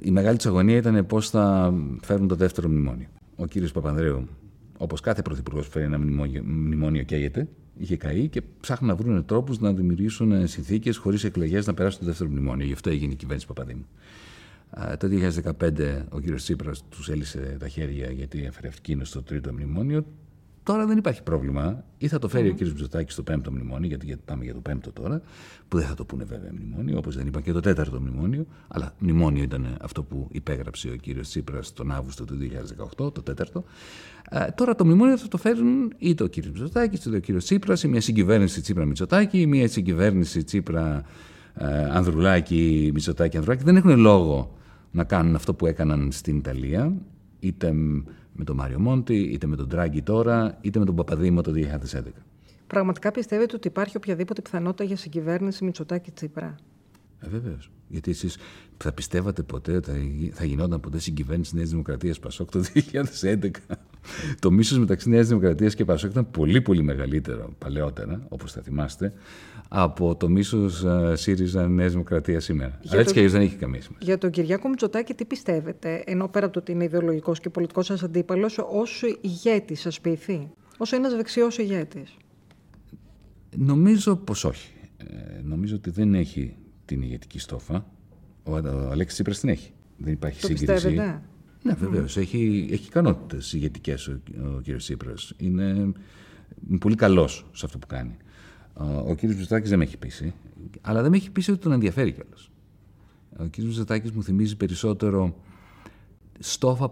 Speaker 2: η μεγάλη της αγωνία ήταν πώς θα φέρουν το δεύτερο μνημόνιο. Ο κύριος Παπανδρέου, όπως κάθε πρωθυπουργός που φέρει ένα μνημόνιο, μνημόνιο καίγεται, είχε καεί και ψάχνουν να βρουν τρόπους να δημιουργήσουν συνθήκες χωρίς εκλογές να περάσουν το δεύτερο μνημόνιο. Γι' αυτό έγινε η κυβέρνηση Παπαδήμου. Το 2015 ο κύριος Τσίπρας τους έλυσε τα χέρια γιατί έφερε εκείνο στο τρίτο μνημόνιο. Τώρα δεν υπάρχει πρόβλημα. Ή θα το φέρει mm. ο κύριος Μητσοτάκη στο πέμπτο μνημόνιο, γιατί πάμε για το πέμπτο τώρα, που δεν θα το πούνε βέβαια μνημόνιο, όπως δεν είπαν και το τέταρτο μνημόνιο. Αλλά μνημόνιο ήταν αυτό που υπέγραψε ο κύριος Τσίπρας τον Αύγουστο του 2018, το τέταρτο. Ε, τώρα το μνημόνιο θα το φέρουν είτε ο κύριος Μητσοτάκη, είτε ο κύριος Τσίπρας, ή μια συγκυβέρνηση Τσίπρα Μητσοτάκη, ή μια συγκυβέρνηση Τσίπρα ε, Ανδρουλάκη, Μητσοτάκη Ανδρουλάκη. Δεν έχουν λόγο να κάνουν αυτό που έκαναν στην Ιταλία, είτε με τον Μάριο Μόντι, είτε με τον Τράγκη τώρα, είτε με τον Παπαδήμο το 2011.
Speaker 1: Πραγματικά πιστεύετε ότι υπάρχει οποιαδήποτε πιθανότητα για συγκυβέρνηση Μητσοτάκη Τσίπρα.
Speaker 2: Ε, Βεβαίως. Γιατί εσείς θα πιστεύατε ποτέ ότι θα γινόταν ποτέ συγκυβέρνηση Νέας Δημοκρατίας Πασόκ το 2011. Το μίσος μεταξύ Νέας Δημοκρατίας και Πασόκ ήταν πολύ πολύ μεγαλύτερο παλαιότερα, όπως θα θυμάστε, από το μίσος ε, ΣΥΡΙΖΑ Νέας Δημοκρατίας σήμερα. Αλλά έτσι το... και δεν έχει καμία σημασία.
Speaker 1: Για τον Κυριάκο Μητσοτάκη, τι πιστεύετε, ενώ πέρα από το ότι είναι ιδεολογικός και πολιτικός σας αντίπαλος, ως ηγέτης, σας ποιηθεί, ως ένας δεξιός ηγέτης;
Speaker 2: Νομίζω πως όχι. Ε, νομίζω ότι δεν έχει την ηγετική στόφα. Ο, ο Αλέξης Τσίπρας την έχει. Δεν υπάρχει
Speaker 1: το
Speaker 2: σύγκριση.
Speaker 1: Πιστεύετε;
Speaker 2: Ναι, βεβαίως. Mm. Έχει, έχει ικανότητες ηγετικές ο, ο κ. Τσίπρας. Είναι, είναι πολύ καλός σε αυτό που κάνει. Ο κ. Μητσοτάκη δεν με έχει πείσει, αλλά δεν με έχει πείσει ότι τον ενδιαφέρει κιόλας. Ο κ. Μητσοτάκη μου θυμίζει περισσότερο στόφα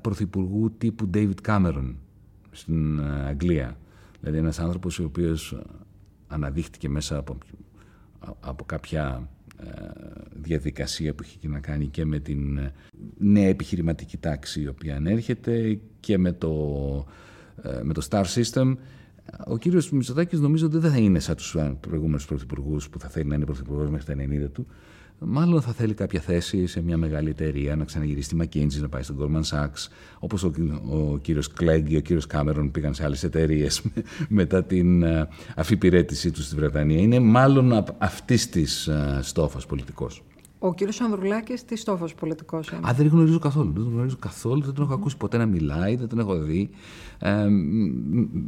Speaker 2: πρωθυπουργού τύπου David Cameron στην Αγγλία. Δηλαδή ένας άνθρωπος ο οποίος αναδείχτηκε μέσα από από κάποια ε, διαδικασία που έχει να κάνει και με την ε, νέα επιχειρηματική τάξη η οποία ανέρχεται και με το, ε, με το Star System. Ο κύριος Μητσοτάκης νομίζω ότι δεν θα είναι σαν τους προηγούμενους πρωθυπουργούς που θα θέλει να είναι πρωθυπουργός μέχρι τα 90 του μάλλον θα θέλει κάποια θέση σε μια μεγάλη εταιρεία, να ξαναγυρίσει στη McKinsey, να πάει στον Goldman Sachs, όπως ο, ο κύριος Κλέγκ ή ο κύριος Κάμερον πήγαν σε άλλες εταιρείες μετά την uh, αφιπηρέτησή τους στη Βρετανία. Είναι μάλλον αυτής της uh, στόφας πολιτικός.
Speaker 1: Ο κύριος Ανδρουλάκης τι στόφος πολιτικός είναι;
Speaker 2: Α, δεν τον γνωρίζω καθόλου. Δεν τον γνωρίζω καθόλου. Δεν τον έχω ακούσει ποτέ να μιλάει, δεν τον έχω δει.
Speaker 1: Ε,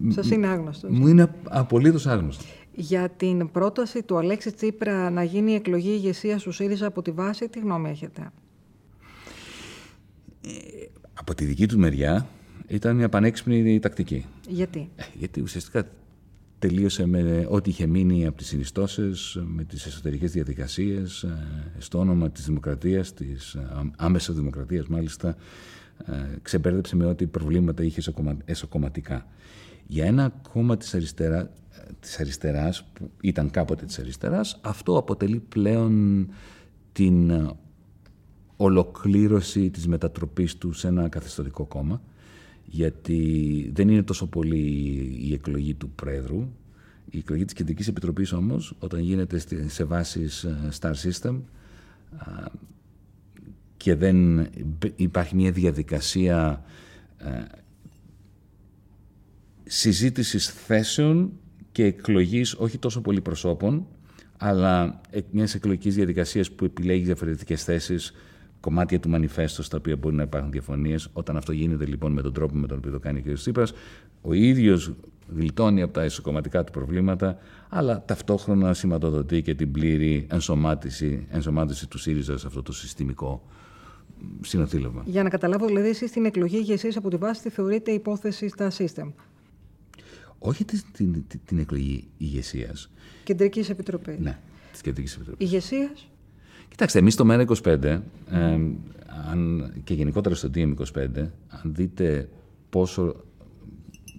Speaker 1: Σας είναι άγνωστος.
Speaker 2: Μου είναι απολύτως άγνωστος
Speaker 1: για την πρόταση του Αλέξη Τσίπρα να γίνει η εκλογή ηγεσία του ΣΥΡΙΖΑ από τη βάση, τι γνώμη έχετε;
Speaker 2: Ε, από τη δική του μεριά ήταν μια πανέξυπνη τακτική.
Speaker 1: Γιατί;
Speaker 2: Ε, γιατί ουσιαστικά τελείωσε με ό,τι είχε μείνει από τις συνιστώσεις, με τις εσωτερικές διαδικασίες, ε, στο όνομα της δημοκρατίας, της άμεσης δημοκρατίας μάλιστα, ξεμπέρδεψε με ό,τι προβλήματα είχε εσωκομματικά. Για ένα κόμμα της αριστερά, της αριστεράς, που ήταν κάποτε της αριστεράς, αυτό αποτελεί πλέον την ε, ολοκλήρωση της μετατροπής του σε ένα καθεστωτικό κόμμα, γιατί δεν είναι τόσο πολύ η εκλογή του Πρόεδρου. Η εκλογή της Κεντρικής Επιτροπής όμως, όταν γίνεται σε βάσεις ε, Star System και δεν υπάρχει μια διαδικασία ε, συζήτησης θέσεων και εκλογής όχι τόσο πολύ προσώπων, αλλά μιας εκλογικής διαδικασίας που επιλέγεις διαφορετικές θέσεις, κομμάτια του μανιφέστο στα οποία μπορεί να υπάρχουν διαφωνίες. Όταν αυτό γίνεται λοιπόν με τον τρόπο με τον οποίο το κάνει ο κ. Τσίπρας, ο ίδιος γλιτώνει από τα ισοκομματικά του προβλήματα, αλλά ταυτόχρονα σηματοδοτεί και την πλήρη ενσωμάτιση, ενσωμάτιση του ΣΥΡΙΖΑ σε αυτό το συστημικό συνοθήλευμα.
Speaker 1: Για να καταλάβω, δηλαδή, εσείς την εκλογή ηγεσία από τη βάση τη θεωρείτε υπόθεση στα σύστημα.
Speaker 2: Όχι την, την, την εκλογή ηγεσίας.
Speaker 1: Κεντρικής Επιτροπής.
Speaker 2: Ναι, της Κεντρικής Επιτροπής.
Speaker 1: Ηγεσίας.
Speaker 2: Κοιτάξτε, εμείς στο ΜΕΡΑ25 ε, αν, και γενικότερα στο DM25, αν δείτε πόσο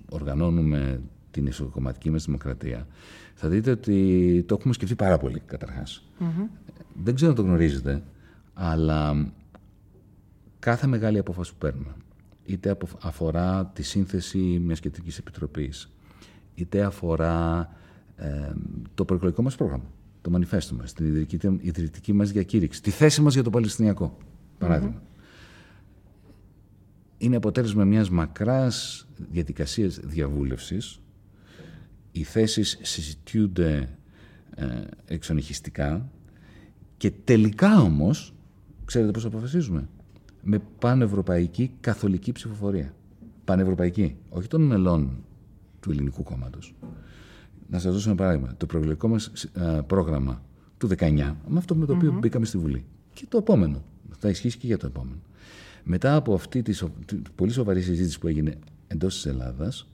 Speaker 2: οργανώνουμε την ισοκομματική μας δημοκρατία, θα δείτε ότι το έχουμε σκεφτεί πάρα πολύ, Δεν ξέρω αν το γνωρίζετε, αλλά κάθε μεγάλη απόφαση που παίρνουμε, είτε αφορά τη σύνθεση μιας κεντρικής επιτροπής, είτε αφορά ε, το προεκλογικό μας πρόγραμμα, το μανιφέστο μας, την ιδρυτική, ιδρυτική μας διακήρυξη, τη θέση μας για το Παλαιστινιακό, Είναι αποτέλεσμα μιας μακράς διαδικασίας διαβούλευσης. Οι θέσεις συζητιούνται ε, εξονυχιστικά και τελικά όμως, ξέρετε πώς αποφασίζουμε, με πανευρωπαϊκή καθολική ψηφοφορία. Πανευρωπαϊκή, όχι των μελών του ελληνικού κόμματος. Να σας δώσω ένα παράδειγμα. Το προεκλογικό μας πρόγραμμα του 19, με αυτό με το οποίο μπήκαμε στη Βουλή. Και το επόμενο. Θα ισχύσει και για το επόμενο. Μετά από αυτή τη, πολύ σοβαρή συζήτηση που έγινε εντός της Ελλάδας,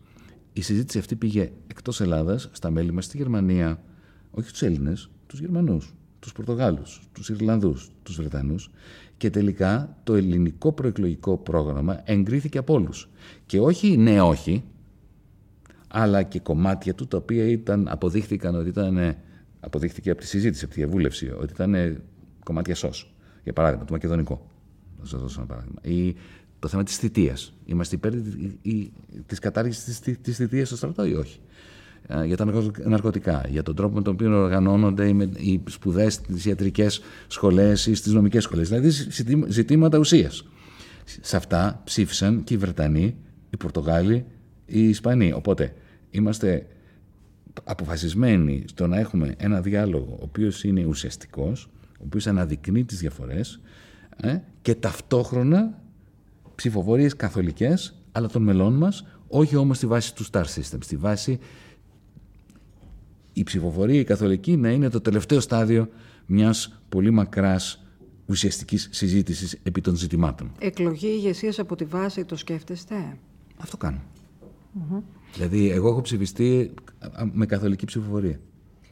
Speaker 2: η συζήτηση αυτή πήγε εκτός Ελλάδας, στα μέλη μας στη Γερμανία, όχι τους Έλληνες, τους Γερμανούς, τους Πορτογάλους, τους Ιρλανδούς, τους Βρετανούς. Και τελικά το ελληνικό προεκλογικό πρόγραμμα εγκρίθηκε από όλους. Και όχι ναι, όχι, αλλά και κομμάτια του τα οποία ήταν, αποδείχθηκαν ότι ήταν, αποδείχθηκε από τη συζήτηση, από τη διαβούλευση, ότι ήταν κομμάτια σως. Για παράδειγμα, το μακεδονικό. Θα σας δώσω ένα παράδειγμα. Ή το θέμα της θητείας. Είμαστε υπέρ της κατάργησης της θητείας στο στρατό ή όχι; Για τα ναρκωτικά, για τον τρόπο με τον οποίο οργανώνονται οι σπουδές στι ιατρικές σχολές ή στις νομικές σχολές. Δηλαδή ζητήματα ουσίας. Σε αυτά ψήφισαν και οι Βρετανοί, οι Πορτογάλοι, οι Ισπανοί. Οπότε είμαστε αποφασισμένοι στο να έχουμε ένα διάλογο ο οποίος είναι ουσιαστικός, ο οποίος αναδεικνύει τις διαφορές ε, και ταυτόχρονα ψηφοφορίες καθολικές αλλά των μελών μας, όχι όμως στη βάση του star system, στη βάση η ψηφοφορία η καθολική να είναι το τελευταίο στάδιο μιας πολύ μακράς ουσιαστικής συζήτησης επί των ζητημάτων.
Speaker 1: Εκλογή ηγεσίας από τη βάση το σκέφτεστε;
Speaker 2: Αυτό κάνω. Δηλαδή, εγώ έχω ψηφιστεί με καθολική ψηφοφορία.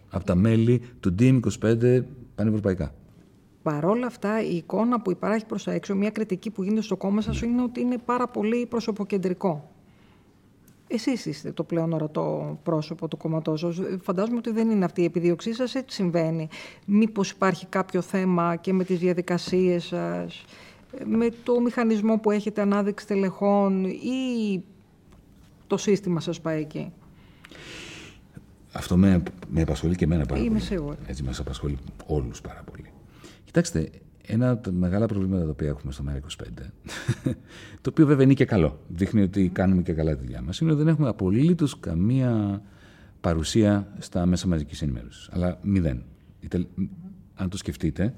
Speaker 2: Από τα μέλη του DiEM25 πανευρωπαϊκά.
Speaker 1: Παρ' όλα αυτά, η εικόνα που υπάρχει προς τα έξω, μια κριτική που γίνεται στο κόμμα σας, είναι ότι είναι πάρα πολύ προσωποκεντρικό. Εσείς είστε το πλέον ορατό πρόσωπο του κόμματός σας. Φαντάζομαι ότι δεν είναι αυτή η επιδίωξή σας, έτσι συμβαίνει. Μήπως υπάρχει κάποιο θέμα και με τις διαδικασίες σας, με το μηχανισμό που έχετε ανάδειξη τελεχών ή το σύστημα σας πάει εκεί;
Speaker 2: Αυτό με, με απασχολεί και εμένα πάρα
Speaker 1: Είμαι
Speaker 2: πολύ.
Speaker 1: σίγουρη.
Speaker 2: Έτσι μας απασχολεί όλους πάρα πολύ. Κοιτάξτε, ένα από τα μεγάλα προβλήματα τα οποία έχουμε στο ΜΕΡΑ25, το οποίο βέβαια είναι και καλό, δείχνει ότι κάνουμε και καλά τη δουλειά μας, είναι ότι δεν έχουμε απολύτως καμία παρουσία στα μέσα μαζικής ενημέρωσης. Αλλά μηδέν. Αν το σκεφτείτε,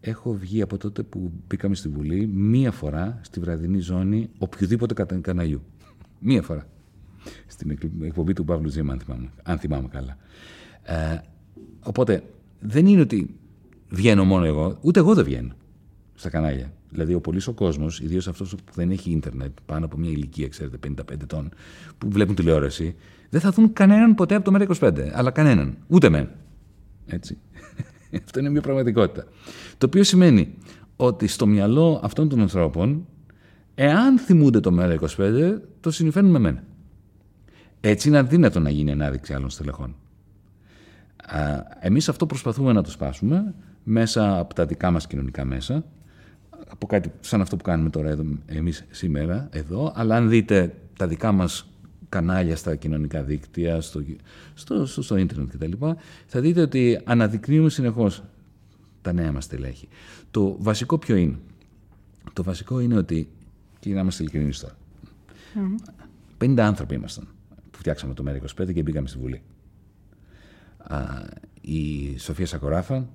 Speaker 2: έχω βγει από τότε που μπήκαμε στη Βουλή μία φορά στη βραδινή ζώνη οποιοδήποτε καναλιού. Μία φορά. Στην εκπομπή του Παύλου Ζήμα, αν θυμάμαι, αν θυμάμαι καλά. Ε, οπότε δεν είναι ότι βγαίνω μόνο εγώ, ούτε εγώ δεν βγαίνω στα κανάλια. Δηλαδή, ο πολύς ο κόσμος, ιδίως αυτός που δεν έχει ίντερνετ, πάνω από μια ηλικία, ξέρετε, 55 ετών, που βλέπουν τηλεόραση, δεν θα δουν κανέναν ποτέ από το ΜΕΡΑ25. Αλλά κανέναν. Ούτε μεν. Έτσι. Αυτό είναι μια πραγματικότητα. Το οποίο σημαίνει ότι στο μυαλό αυτών των ανθρώπων Εάν θυμούνται το ΜΕΡΑ25, το συνηθαίνουν με μένα. Έτσι είναι αδύνατο να γίνει ανάδειξη άλλων στελεχών. Εμείς αυτό προσπαθούμε να το σπάσουμε μέσα από τα δικά μας κοινωνικά μέσα, από κάτι σαν αυτό που κάνουμε τώρα εδώ, εμείς σήμερα εδώ, αλλά αν δείτε τα δικά μας κανάλια στα κοινωνικά δίκτυα, στο, στο, στο, στο ίντερνετ κτλ. Θα δείτε ότι αναδεικνύουμε συνεχώς τα νέα μας τελέχη. Το βασικό ποιο είναι; Το βασικό είναι ότι και να είμαστε ειλικρινείς τώρα. Mm. 50 άνθρωποι ήμασταν που φτιάξαμε το ΜΕΡΑ25 και μπήκαμε στη Βουλή. η Σοφία Σακοράφα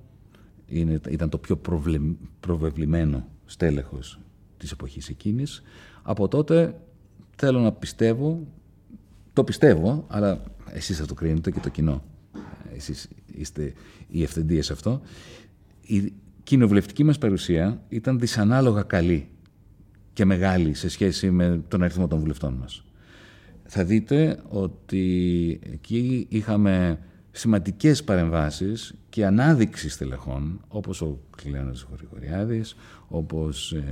Speaker 2: είναι, ήταν το πιο προβλε, προβεβλημένο στέλεχος της εποχής εκείνης. Από τότε θέλω να πιστεύω, το πιστεύω, αλλά εσείς θα το κρίνετε και το κοινό. Εσείς είστε οι ευθεντείες αυτό. Η κοινοβουλευτική μας παρουσία ήταν δυσανάλογα καλή και μεγάλη σε σχέση με τον αριθμό των βουλευτών μας. Θα δείτε ότι εκεί είχαμε σημαντικές παρεμβάσεις και ανάδειξη στελεχών, όπως ο Κλέονας Χωριγοριάδης, όπως ε,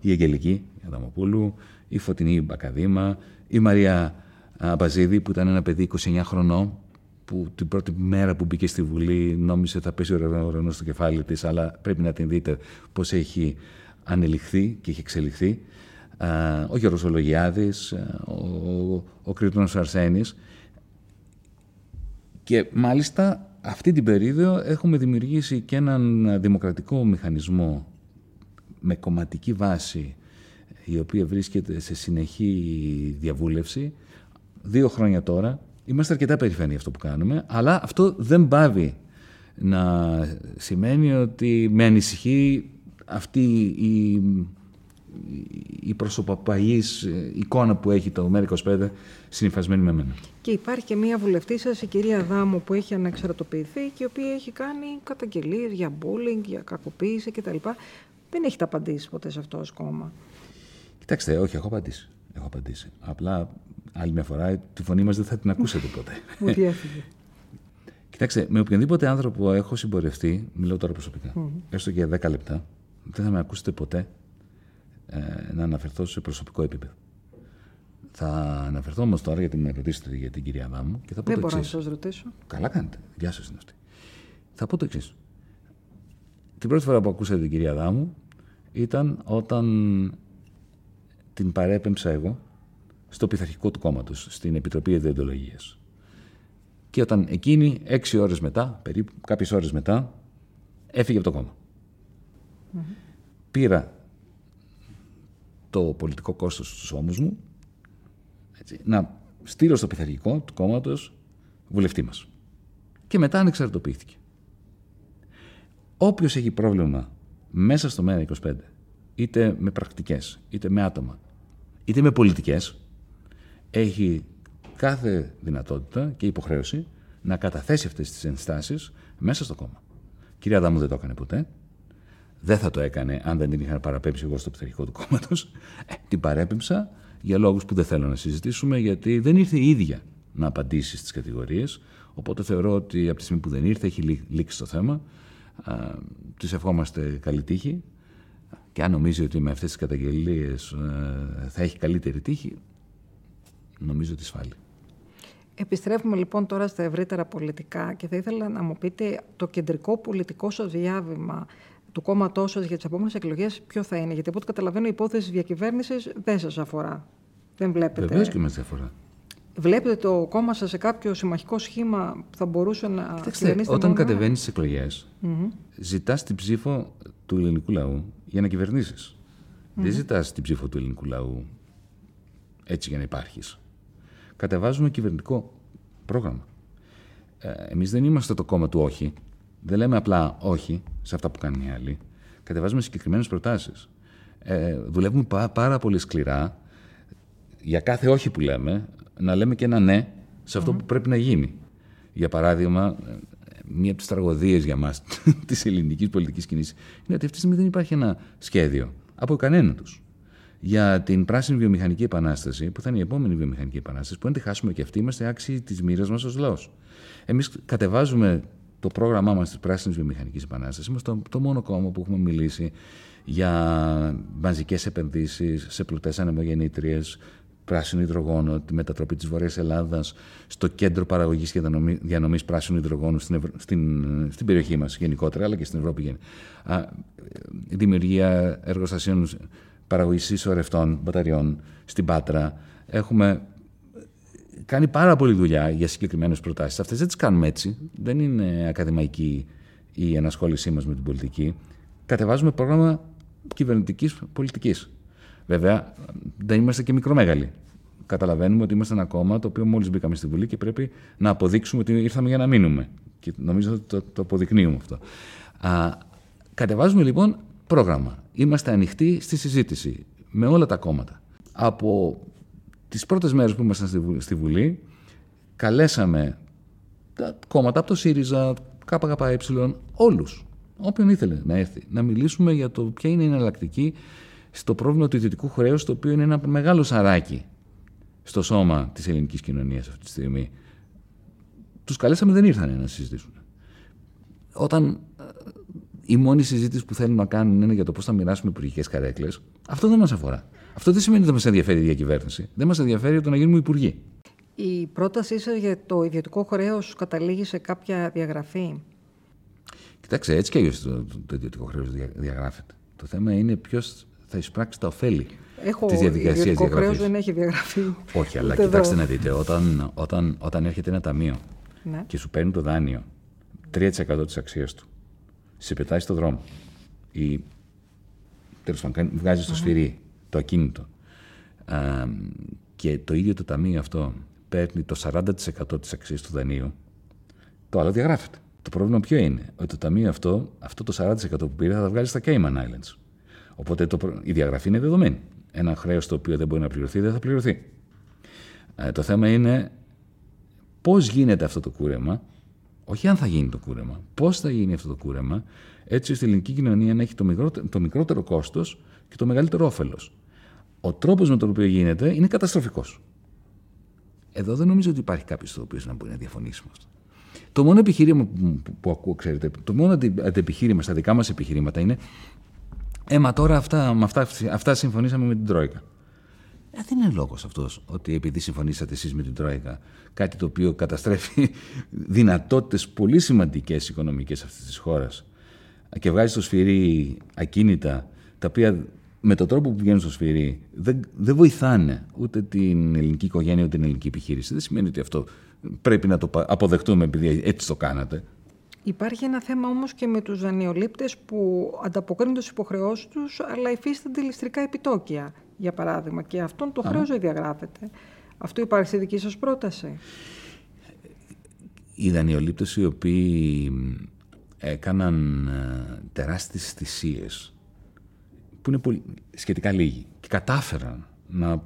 Speaker 2: η Αγγελική Αδαμοπούλου, η Φωτεινή Μπακαδήμα, η Μαρία Αμπαζίδη που ήταν ένα παιδί 29 χρονών που την πρώτη μέρα που μπήκε στη Βουλή νόμιζε θα πέσει ο ουρανός στο κεφάλι της αλλά πρέπει να την δείτε πώς έχει ανελιχθεί και έχει εξελιχθεί. Ο Γιώργος Ολογιάδης, ο, ο Κρήτονος Αρσένης και μάλιστα αυτή την περίοδο έχουμε δημιουργήσει και έναν δημοκρατικό μηχανισμό με κομματική βάση η οποία βρίσκεται σε συνεχή διαβούλευση. Δύο χρόνια τώρα. Είμαστε αρκετά περηφανοί αυτό που κάνουμε, αλλά αυτό δεν πάβει να σημαίνει ότι με ανησυχεί αυτή η, η προσωπαπαγής εικόνα που έχει το ΜΕΡΑ25 συνειφασμένη με μένα.
Speaker 1: Και υπάρχει και μία βουλευτή σας, η κυρία Δάμου, που έχει αναξαρτοποιηθεί και η οποία έχει κάνει καταγγελίες για bullying, για κακοποίηση κτλ. Δεν έχετε απαντήσει ποτέ σε αυτό ως κόμμα.
Speaker 2: Κοιτάξτε, όχι, έχω απαντήσει. Έχω απαντήσει. Απλά άλλη μια φορά τη φωνή μας δεν θα την ακούσετε ποτέ.
Speaker 1: Μου διέφυγε.
Speaker 2: Κοιτάξτε, με οποιονδήποτε άνθρωπο έχω συμπορευτεί, μιλάω τώρα προσωπικά, έστω και 10 λεπτά, δεν θα με ακούσετε ποτέ ε, να αναφερθώ σε προσωπικό επίπεδο. Θα αναφερθώ όμως τώρα γιατί με ρωτήσετε για την κυρία Δάμου και θα πω
Speaker 1: δεν
Speaker 2: το
Speaker 1: εξή. Δεν μπορώ να σας ρωτήσω.
Speaker 2: Καλά κάνετε. Γεια σας είναι αυτή. Θα πω το εξής. Την πρώτη φορά που ακούσατε την κυρία Δάμου ήταν όταν την παρέπεμψα εγώ στο πειθαρχικό του κόμματος, στην Επιτροπή Ιδεοντολογία. Και όταν εκείνη, έξι ώρες μετά, περίπου κάποιες ώρες μετά, έφυγε από το κόμμα. Πήρα το πολιτικό κόστος στους ώμους μου έτσι, να στείλω στο πειθαρχικό του κόμματος βουλευτή μας. Και μετά ανεξαρτητοποιήθηκε. Όποιος έχει πρόβλημα μέσα στο ΜΕΡΑ25, είτε με πρακτικές, είτε με άτομα, είτε με πολιτικές, έχει κάθε δυνατότητα και υποχρέωση να καταθέσει αυτές τις ενστάσεις μέσα στο κόμμα. Κυρία Δάμου δεν το έκανε ποτέ. Δεν θα το έκανε αν δεν την είχαν παραπέμψει εγώ στο πειθαρχικό του κόμματος. Ε, την παρέπεμψα για λόγους που δεν θέλω να συζητήσουμε, γιατί δεν ήρθε η ίδια να απαντήσει στις κατηγορίες. Οπότε θεωρώ ότι από τη στιγμή που δεν ήρθε, έχει λήξει το θέμα. Της ευχόμαστε καλή τύχη. Και αν νομίζει ότι με αυτές τις καταγγελίες ε, θα έχει καλύτερη τύχη, νομίζω ότι σφάλει.
Speaker 1: Επιστρέφουμε λοιπόν τώρα στα ευρύτερα πολιτικά και θα ήθελα να μου πείτε το κεντρικό πολιτικό σας διάβημα του κόμματός σας για τις επόμενες εκλογές ποιο θα είναι. Γιατί από ό,τι καταλαβαίνω η υπόθεση διακυβέρνησης δεν σας αφορά. Δεν βλέπετε.
Speaker 2: Βεβαίως και μας αφορά.
Speaker 1: Βλέπετε το κόμμα σας σε κάποιο συμμαχικό σχήμα που θα μπορούσε να
Speaker 2: Κοιτάξτε, Όταν κατεβαίνεις στι εκλογές, mm-hmm. ζητάς την ψήφο του ελληνικού λαού για να κυβερνήσεις. Mm-hmm. Δεν ζητάς την ψήφο του ελληνικού λαού έτσι για να υπάρχεις. Κατεβάζουμε κυβερνητικό πρόγραμμα. Ε, Εμείς δεν είμαστε το κόμμα του όχι. Δεν λέμε απλά όχι σε αυτά που κάνουν οι άλλοι. Κατεβάζουμε συγκεκριμένες προτάσεις. Ε, δουλεύουμε πάρα πολύ σκληρά για κάθε όχι που λέμε να λέμε και ένα ναι σε αυτό που πρέπει να γίνει. Για παράδειγμα, μία από τις τραγωδίες για μας της ελληνικής πολιτικής κίνηση είναι ότι αυτή τη στιγμή δεν υπάρχει ένα σχέδιο από κανένα τους για την πράσινη βιομηχανική επανάσταση, που θα είναι η επόμενη βιομηχανική επανάσταση, που αν τη χάσουμε και αυτή, είμαστε άξιοι της μοίρας μας ως λαός. Εμείς κατεβάζουμε το πρόγραμμά μας της πράσινης βιομηχανικής επανάστασης. Είμαστε το, το μόνο κόμμα που έχουμε μιλήσει για μαζικές επενδύσεις σε πλουτέ ανεμογεννήτριες, πράσινο υδρογόνο, τη μετατροπή της Βορεια Ελλάδας στο κέντρο παραγωγής και διανομή πράσινου υδρογόνου στην, στην, στην περιοχή μας γενικότερα, αλλά και στην Ευρώπη. Α, δημιουργία εργοστασίων παραγωγής ισορρευτών μπαταριών στην Πάτρα. Έχουμε κάνει πάρα πολλή δουλειά για συγκεκριμένες προτάσεις. Αυτές δεν τις κάνουμε έτσι. Δεν είναι ακαδημαϊκή η ενασχόλησή μας με την πολιτική. Κατεβάζουμε πρόγραμμα κυβερνητικής πολιτικής. Βέβαια, δεν είμαστε και μικρομέγαλοι. καταλαβαίνουμε ότι είμαστε ένα κόμμα το οποίο μόλις μπήκαμε στη Βουλή και πρέπει να αποδείξουμε ότι ήρθαμε για να μείνουμε. Και νομίζω ότι το, το αποδεικνύουμε αυτό. Α, κατεβάζουμε λοιπόν πρόγραμμα. Είμαστε ανοιχτοί στη συζήτηση με όλα τα κόμματα. Από τις πρώτες μέρες που ήμασταν στη Βουλή, καλέσαμε τα κόμματα από το ΣΥΡΙΖΑ, ΚΚΕ, όλους. Όποιον ήθελε να έρθει, να μιλήσουμε για το ποια είναι η εναλλακτική στο πρόβλημα του ιδιωτικού χρέους, το οποίο είναι ένα μεγάλο σαράκι στο σώμα της ελληνικής κοινωνίας αυτή τη στιγμή. Τους καλέσαμε, δεν ήρθαν να συζητήσουν. Όταν ε, η μόνη συζήτηση που θέλουν να κάνουν είναι για το πώς θα μοιράσουμε υπουργικές καρέκλες, αυτό δεν μας αφορά. Αυτό δεν σημαίνει ότι δεν μας ενδιαφέρει η διακυβέρνηση. Δεν μας ενδιαφέρει το να γίνουμε υπουργοί.
Speaker 1: Η πρότασή σας για το ιδιωτικό χρέος καταλήγει σε κάποια διαγραφή;
Speaker 2: Κοιτάξτε, έτσι και αλλιώς το, το, ιδιωτικό χρέος διαγράφεται. Το θέμα είναι ποιος θα εισπράξει τα ωφέλη της διαδικασίας διαγραφή.
Speaker 1: Το χρέο δεν έχει διαγραφεί.
Speaker 2: Όχι, αλλά κοιτάξτε να δείτε, όταν, όταν, όταν έρχεται ένα ταμείο ναι. και σου παίρνει το δάνειο 3% της αξίας του, σε πετάει στο δρόμο ή τέλος πάντων βγάζει στο σφυρί το ακίνητο και το ίδιο το ταμείο αυτό παίρνει το 40% της αξίας του δανείου, το άλλο διαγράφεται. Το πρόβλημα ποιο είναι, ότι το ταμείο αυτό, αυτό το 40% που πήρε θα τα βγάλει στα Cayman Islands. Οπότε το, η διαγραφή είναι δεδομένη. Ένα χρέος το οποίο δεν μπορεί να πληρωθεί δεν θα πληρωθεί. Ε, το θέμα είναι πώς γίνεται αυτό το κούρεμα, όχι αν θα γίνει το κούρεμα, πώς θα γίνει αυτό το κούρεμα, έτσι ώστε η ελληνική κοινωνία να έχει το μικρότερο, το μικρότερο κόστος και το μεγαλύτερο όφελος. Ο τρόπος με τον οποίο γίνεται είναι καταστροφικός. Εδώ δεν νομίζω ότι υπάρχει κάποιος ο οποίο να μπορεί να διαφωνήσει με αυτό. Το μόνο επιχείρημα που, που, που ακούω, ξέρετε, το μόνο αντεπιχείρημα στα δικά μας επιχειρήματα είναι ε, μα τώρα αυτά, με αυτά, αυτά συμφωνήσαμε με την Τρόικα. Ε, δεν είναι λόγος αυτός ότι επειδή συμφωνήσατε εσείς με την Τρόικα, κάτι το οποίο καταστρέφει δυνατότητες πολύ σημαντικές οικονομικές αυτής της χώρας και βγάζει στο σφυρί ακίνητα τα οποία με τον τρόπο που βγαίνουν στο σφυρί δεν, δεν βοηθάνε ούτε την ελληνική οικογένεια ούτε την ελληνική επιχείρηση. Δεν σημαίνει ότι αυτό πρέπει να το αποδεχτούμε επειδή έτσι το κάνατε.
Speaker 1: Υπάρχει ένα θέμα όμως και με τους δανειολήπτες που ανταποκρίνονται στις υποχρεώσεις τους αλλά υφίστανται ληστρικά επιτόκια, για παράδειγμα, και αυτόν το χρέος δεν διαγράφεται. Αυτό υπάρχει στη δική σας πρόταση;
Speaker 2: Οι δανειολήπτες οι οποίοι έκαναν ε, τεράστιες θυσίες που είναι πολύ, σχετικά λίγοι και κατάφεραν να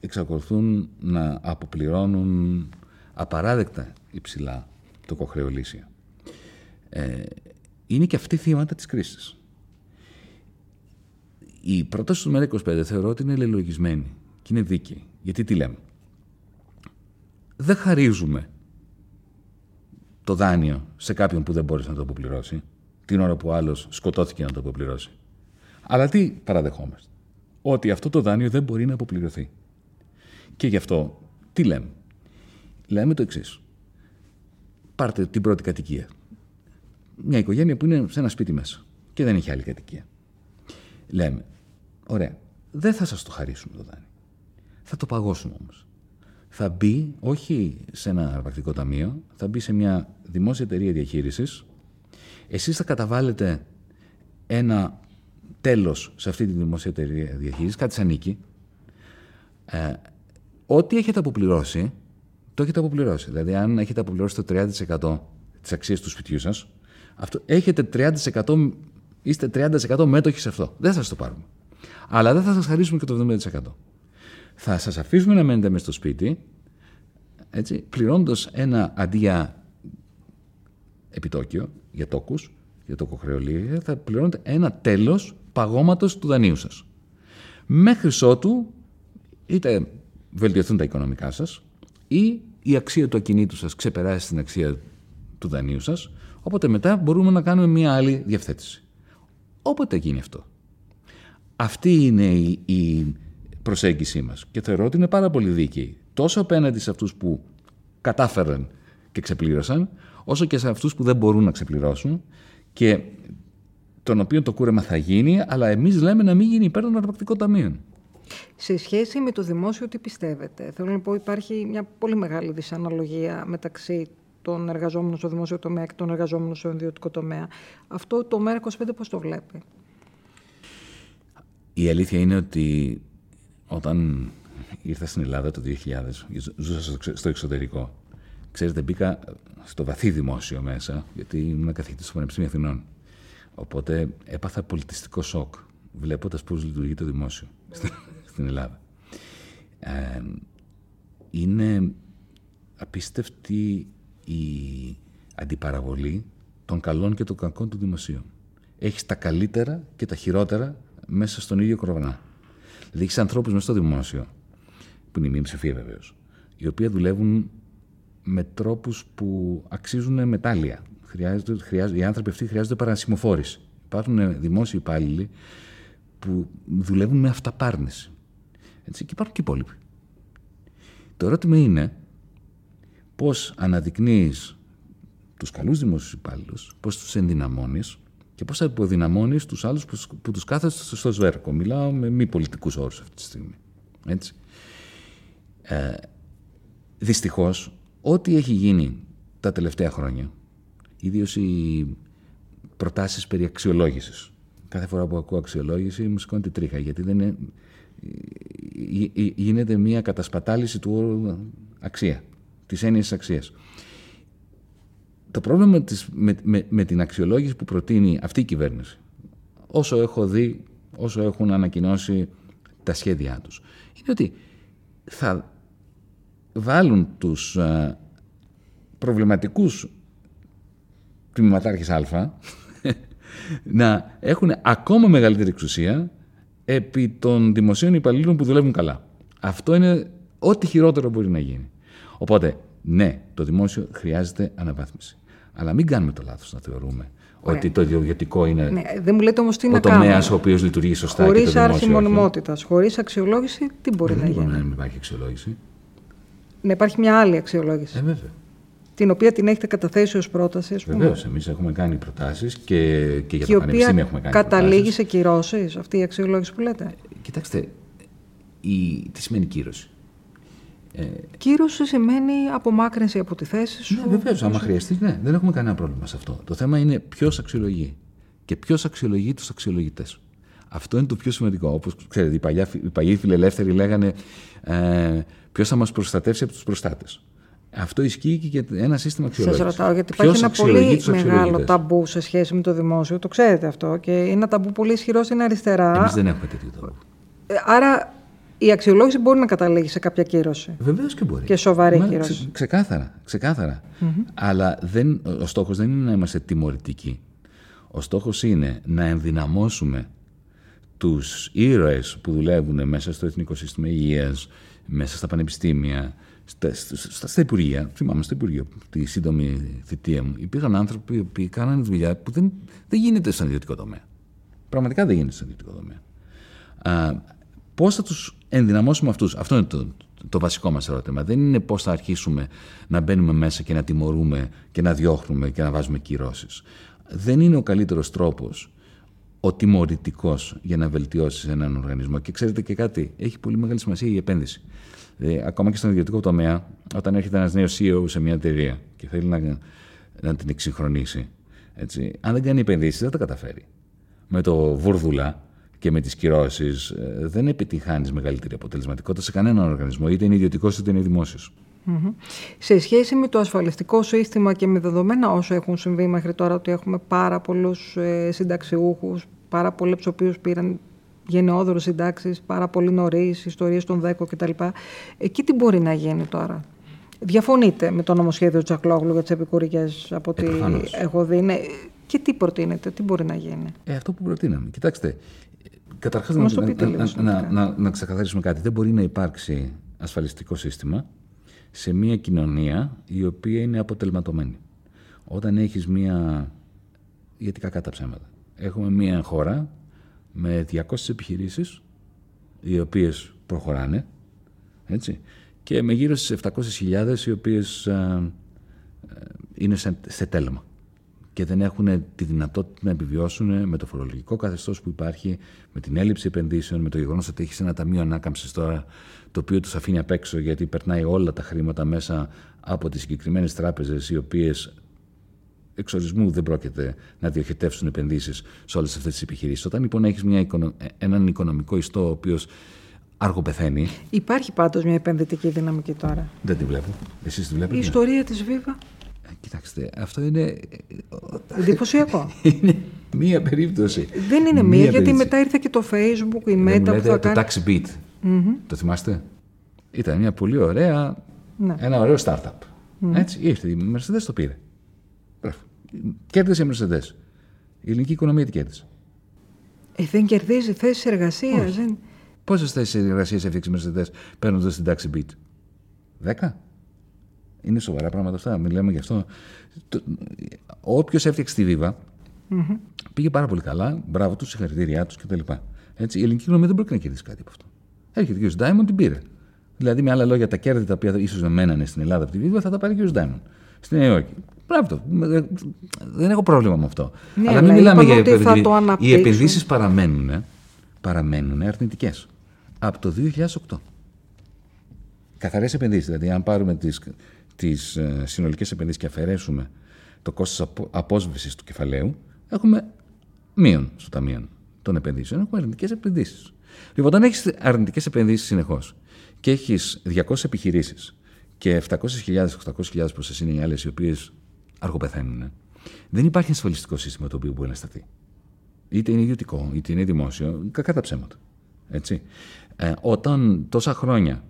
Speaker 2: εξακολουθούν να αποπληρώνουν απαράδεκτα υψηλά το κοχρεολύσια ε, είναι και αυτοί θύματα της κρίσης. Η πρόταση του ΜΕΡΑ25 θεωρώ ότι είναι ελελογισμένη και είναι δίκαιη. Γιατί τι λέμε; Δεν χαρίζουμε το δάνειο σε κάποιον που δεν μπόρεσε να το αποπληρώσει την ώρα που ο άλλος σκοτώθηκε να το αποπληρώσει. Αλλά τι παραδεχόμαστε; Ότι αυτό το δάνειο δεν μπορεί να αποπληρωθεί. Και γι' αυτό τι λέμε; Λέμε το εξής. Πάρτε την πρώτη κατοικία μια οικογένεια που είναι σε ένα σπίτι μέσα και δεν έχει άλλη κατοικία. Λέμε, ωραία, δεν θα σας το χαρίσουμε το δάνειο. Θα το παγώσουμε όμως. Θα μπει όχι σε ένα αρπακτικό ταμείο, θα μπει σε μια δημόσια εταιρεία διαχείρισης. Εσείς θα καταβάλλετε ένα τέλος σε αυτή τη δημόσια εταιρεία διαχείρισης, κάτι σαν νίκη. Ε, ό,τι έχετε αποπληρώσει, το έχετε αποπληρώσει. Δηλαδή, αν έχετε αποπληρώσει το 30% της αξίας του σπιτιού σας, αυτό, έχετε 30%, είστε 30% μέτοχοι σε αυτό. Δεν θα σας το πάρουμε. Αλλά δεν θα σας χαρίσουμε και το 70%. Θα σας αφήσουμε να μένετε μέσα στο σπίτι, έτσι, πληρώνοντας ένα αντί επιτόκιο για τόκους, για τοκοχρεωλία, θα πληρώνετε ένα τέλος παγώματος του δανείου σας. Μέχρι ότου είτε βελτιωθούν τα οικονομικά σας ή η αξία του ακινήτου σας ξεπεράσει την αξία του δανείου σας Οπότε μετά μπορούμε να κάνουμε μια άλλη διευθέτηση. Όποτε γίνει αυτό. Αυτή είναι η, προσέγγιση μας και θεωρώ ότι είναι πάρα πολύ δίκαιη. Τόσο απέναντι σε αυτούς που κατάφεραν και ξεπλήρωσαν, όσο και σε αυτούς που δεν μπορούν να ξεπληρώσουν και τον οποίο το κούρεμα θα γίνει, αλλά εμείς λέμε να μην γίνει υπέρ των αρπακτικών ταμείων.
Speaker 1: Σε σχέση με το δημόσιο, τι πιστεύετε; Θέλω να πω, υπάρχει μια πολύ μεγάλη δυσαναλογία μεταξύ των εργαζόμενων στο δημόσιο τομέα και των εργαζόμενων στο ιδιωτικό τομέα. Αυτό το ΜΕΡΑ25 πώς το βλέπει;
Speaker 2: Η αλήθεια είναι ότι όταν ήρθα στην Ελλάδα το 2000, ζούσα στο εξωτερικό. Ξέρετε, μπήκα στο βαθύ δημόσιο μέσα, γιατί ήμουν καθηγητής στο Πανεπιστήμιο Αθηνών. Οπότε έπαθα πολιτιστικό σοκ, βλέποντας πώς λειτουργεί το δημόσιο στην Ελλάδα. Ε, είναι απίστευτη η αντιπαραβολή των καλών και των κακών του δημοσίου. Έχεις τα καλύτερα και τα χειρότερα μέσα στον ίδιο κορβανά. Δηλαδή έχεις ανθρώπους μέσα στο δημόσιο, που είναι η μειοψηφία βεβαίως, οι οποίοι δουλεύουν με τρόπους που αξίζουν μετάλλια. Χρειάζεται, χρειάζεται, οι άνθρωποι αυτοί χρειάζονται παρασημοφόρηση. Υπάρχουν δημόσιοι υπάλληλοι που δουλεύουν με αυταπάρνηση. Έτσι, και υπάρχουν και οι υπόλοιποι. Το ερώτημα είναι πώς αναδεικνύεις τους καλούς δημόσιους υπάλληλους, πώς τους ενδυναμώνεις και πώς θα υποδυναμώνεις τους άλλους που, που τους κάθεσαι στο σβέρκο. Μιλάω με μη πολιτικούς όρους αυτή τη στιγμή. Έτσι. Ε, δυστυχώς, ό,τι έχει γίνει τα τελευταία χρόνια, ιδίως οι προτάσεις περί αξιολόγησης. Κάθε φορά που ακούω αξιολόγηση μου σηκώνει τη τρίχα, γιατί δεν είναι, ε, ε, γίνεται μια κατασπατάληση του όρου αξία, της έννοιας της αξίας. Το πρόβλημα με, με, με, την αξιολόγηση που προτείνει αυτή η κυβέρνηση, όσο έχω δει, όσο έχουν ανακοινώσει τα σχέδιά τους, είναι ότι θα βάλουν τους α, προβληματικούς τμήματάρχες Α να έχουν ακόμα μεγαλύτερη εξουσία επί των δημοσίων υπαλλήλων που δουλεύουν καλά. Αυτό είναι ό,τι χειρότερο μπορεί να γίνει. Οπότε, ναι, το δημόσιο χρειάζεται αναβάθμιση. Αλλά μην κάνουμε το λάθος να θεωρούμε ότι το ιδιωτικό είναι
Speaker 1: ναι, δεν μου λέτε όμως τι
Speaker 2: ο τομέας ο οποίος λειτουργεί σωστά.
Speaker 1: Χωρίς άρση μονιμότητας, χωρίς αξιολόγηση, τι μπορεί
Speaker 2: δεν
Speaker 1: να γίνει.
Speaker 2: Δεν υπάρχει αξιολόγηση.
Speaker 1: Να υπάρχει μια άλλη αξιολόγηση.
Speaker 2: Ε, βέβαια.
Speaker 1: Την οποία την έχετε καταθέσει ως πρόταση,
Speaker 2: Βεβαίως. Εμείς έχουμε κάνει προτάσεις και, και για και το Πανεπιστήμιο έχουμε κάνει
Speaker 1: καταλήγει σε κυρώσεις αυτή η αξιολόγηση που λέτε;
Speaker 2: Κοιτάξτε, η... τι σημαίνει κύρωση;
Speaker 1: Ε... Κύρωση σημαίνει απομάκρυνση από τη θέση σου.
Speaker 2: Ναι, βεβαίως. Άμα χρειαστείς, ναι, δεν έχουμε κανένα πρόβλημα σε αυτό. Το θέμα είναι ποιος αξιολογεί και ποιος αξιολογεί τους αξιολογητές. Αυτό είναι το πιο σημαντικό. Όπως ξέρετε, οι, παλιά, οι παλιοί φιλελεύθεροι λέγανε ε, ποιος θα μας προστατεύσει από τους προστάτες. Αυτό ισχύει και για ένα σύστημα αξιολόγησης.
Speaker 1: Σα ρωτάω, γιατί υπάρχει ένα πολύ μεγάλο ταμπού σε σχέση με το δημόσιο. Το ξέρετε αυτό. Και είναι ένα ταμπού πολύ ισχυρό στην αριστερά.
Speaker 2: Εμείς δεν έχουμε τέτοιο ταμπού.
Speaker 1: Ε, άρα η αξιολόγηση μπορεί να καταλήγει σε κάποια κύρωση.
Speaker 2: Βεβαίως και μπορεί.
Speaker 1: Και σοβαρή Μα, κύρωση. Ξε,
Speaker 2: ξεκάθαρα. ξεκάθαρα. Mm-hmm. Αλλά δεν, ο στόχος δεν είναι να είμαστε τιμωρητικοί. Ο στόχος είναι να ενδυναμώσουμε τους ήρωες που δουλεύουν μέσα στο Εθνικό Σύστημα Υγείας, μέσα στα πανεπιστήμια, στα, στα, στα Υπουργεία. Θυμάμαι στο Υπουργείο, τη σύντομη θητεία μου. Υπήρχαν άνθρωποι που κάνανε δουλειά που δεν, δεν γίνεται στον ιδιωτικό τομέα. Πραγματικά δεν γίνεται στον ιδιωτικό τομέα. Πώς θα τους ενδυναμώσουμε αυτούς, Αυτό είναι το, το βασικό μας ερώτημα. Δεν είναι πώς θα αρχίσουμε να μπαίνουμε μέσα και να τιμωρούμε και να διώχνουμε και να βάζουμε κυρώσεις. Δεν είναι ο καλύτερος τρόπος ο τιμωρητικός για να βελτιώσεις έναν οργανισμό. Και ξέρετε και κάτι, έχει πολύ μεγάλη σημασία η επένδυση. Δηλαδή, ακόμα και στον ιδιωτικό τομέα, όταν έρχεται ένας νέος CEO σε μια εταιρεία και θέλει να, να την εξυγχρονίσει, έτσι, αν δεν κάνει επενδύσεις, δεν τα καταφέρει. Με το βούρδουλα και με τις κυρώσεις, ε, δεν επιτυχάνει μεγαλύτερη αποτελεσματικότητα σε κανέναν οργανισμό, είτε είναι ιδιωτικός είτε είναι δημόσιος.
Speaker 1: Mm-hmm. Σε σχέση με το ασφαλιστικό σύστημα και με δεδομένα όσο έχουν συμβεί μέχρι τώρα, ότι έχουμε πάρα πολλούς ε, συνταξιούχους, πάρα πολλοί από του οποίους πήραν γενναιόδωρος συντάξεις πάρα πολύ νωρίς, ιστορίες των 10 κτλ. Εκεί τι μπορεί να γίνει τώρα; Διαφωνείτε με το νομοσχέδιο Τσακλόγλου για τις επικουρικές από ό,τι ε, έχω δει. Ναι. Και τι προτείνετε, τι μπορεί να γίνει;
Speaker 2: Ε, αυτό που προτείναμε. Κοιτάξτε, καταρχάς να, να, να, να, να ξεκαθαρίσουμε κάτι. Δεν μπορεί να υπάρξει ασφαλιστικό σύστημα σε μια κοινωνία η οποία είναι αποτελματωμένη. Όταν έχεις μια... γιατί κακά τα ψέματα. Έχουμε μια χώρα με 200 επιχειρήσεις οι οποίες προχωράνε έτσι, και με γύρω στις 700.000 οι οποίες α, είναι σε, σε τέλμα και δεν έχουν τη δυνατότητα να επιβιώσουν με το φορολογικό καθεστώς που υπάρχει, με την έλλειψη επενδύσεων, με το γεγονός ότι έχεις ένα ταμείο ανάκαμψης τώρα το οποίο τους αφήνει απ' έξω γιατί περνάει όλα τα χρήματα μέσα από τις συγκεκριμένες τράπεζες οι οποίες εξορισμού δεν πρόκειται να διοχετεύσουν επενδύσεις σε όλες αυτές τις επιχειρήσεις. Όταν λοιπόν έχεις έναν οικονομικό ιστό, ο οποίος αργοπεθαίνει.
Speaker 1: Υπάρχει πάντως μια επενδυτική δυναμική τώρα;
Speaker 2: Δεν τη βλέπω. Εσείς τη βλέπετε;
Speaker 1: Η ιστορία της Βίβα.
Speaker 2: Ε, Κοιτάξτε, αυτό είναι.
Speaker 1: Εντυπωσιακό.
Speaker 2: είναι μία περίπτωση.
Speaker 1: Δεν είναι μία,
Speaker 2: Μία
Speaker 1: γιατί
Speaker 2: περίπτωση.
Speaker 1: μετά ήρθε και το Facebook, η
Speaker 2: Δεν
Speaker 1: Meta
Speaker 2: μου
Speaker 1: που
Speaker 2: λέτε
Speaker 1: θα
Speaker 2: το
Speaker 1: κάνει.
Speaker 2: Taxi Beat. Το θυμάστε; Ήταν μια πολύ ωραία,
Speaker 1: Ναι.
Speaker 2: ένα ωραίο startup. Έτσι, ήρθε η Mercedes το πήρε. Μπράβο. Κέρδισε η Mercedes. Η ελληνική οικονομία τι κέρδισε.
Speaker 1: Ε, δεν κερδίζει θέσεις εργασίας. Δεν...
Speaker 2: Πόσες θέσεις εργασίας έφτιαξε η Mercedes παίρνοντας την Taxi Beat; Δέκα. Είναι σοβαρά πράγματα αυτά. Μιλάμε γι' αυτό. Όποιος έφτιαξε τη Viva πήγε πάρα πολύ καλά. Μπράβο τους, συγχαρητήριά τους κτλ. Έτσι, η ελληνική οικονομία δεν μπορεί να κερδίσει κάτι από αυτό. Έρχεται και ο Diamond την πήρε. Δηλαδή, με άλλα λόγια, τα κέρδη τα οποία ίσως δεν μένανε στην Ελλάδα από τη Viva θα τα πάρει και ο Diamond. Στη Νέα Υόρκη. Μπράβο του. Δεν έχω πρόβλημα με αυτό.
Speaker 1: Ναι,
Speaker 2: αλλά
Speaker 1: αλλά
Speaker 2: μην μιλάμε
Speaker 1: είπαν
Speaker 2: για
Speaker 1: ότι θα
Speaker 2: επενδύσεις.
Speaker 1: το
Speaker 2: Οι
Speaker 1: αναπτύξουν.
Speaker 2: επενδύσεις παραμένουν, παραμένουν αρνητικές. Από το 2008. Καθαρές επενδύσεις. Δηλαδή, αν πάρουμε τις τις, ε, συνολικές επενδύσεις και αφαιρέσουμε το κόστος απο, απόσβεσης του κεφαλαίου, έχουμε μείον στο ταμείο των επενδύσεων. Έχουμε αρνητικές επενδύσεις. Λοιπόν, όταν έχεις αρνητικές επενδύσεις συνεχώς και έχεις 200 επιχειρήσεις και 700.000, 800.000 πόσε είναι οι άλλες οι οποίες αργοπεθαίνουν, δεν υπάρχει ασφαλιστικό σύστημα το οποίο μπορεί να σταθεί. Είτε είναι ιδιωτικό, είτε είναι δημόσιο, κακά τα ψέματα. Έτσι. Ε, όταν τόσα χρόνια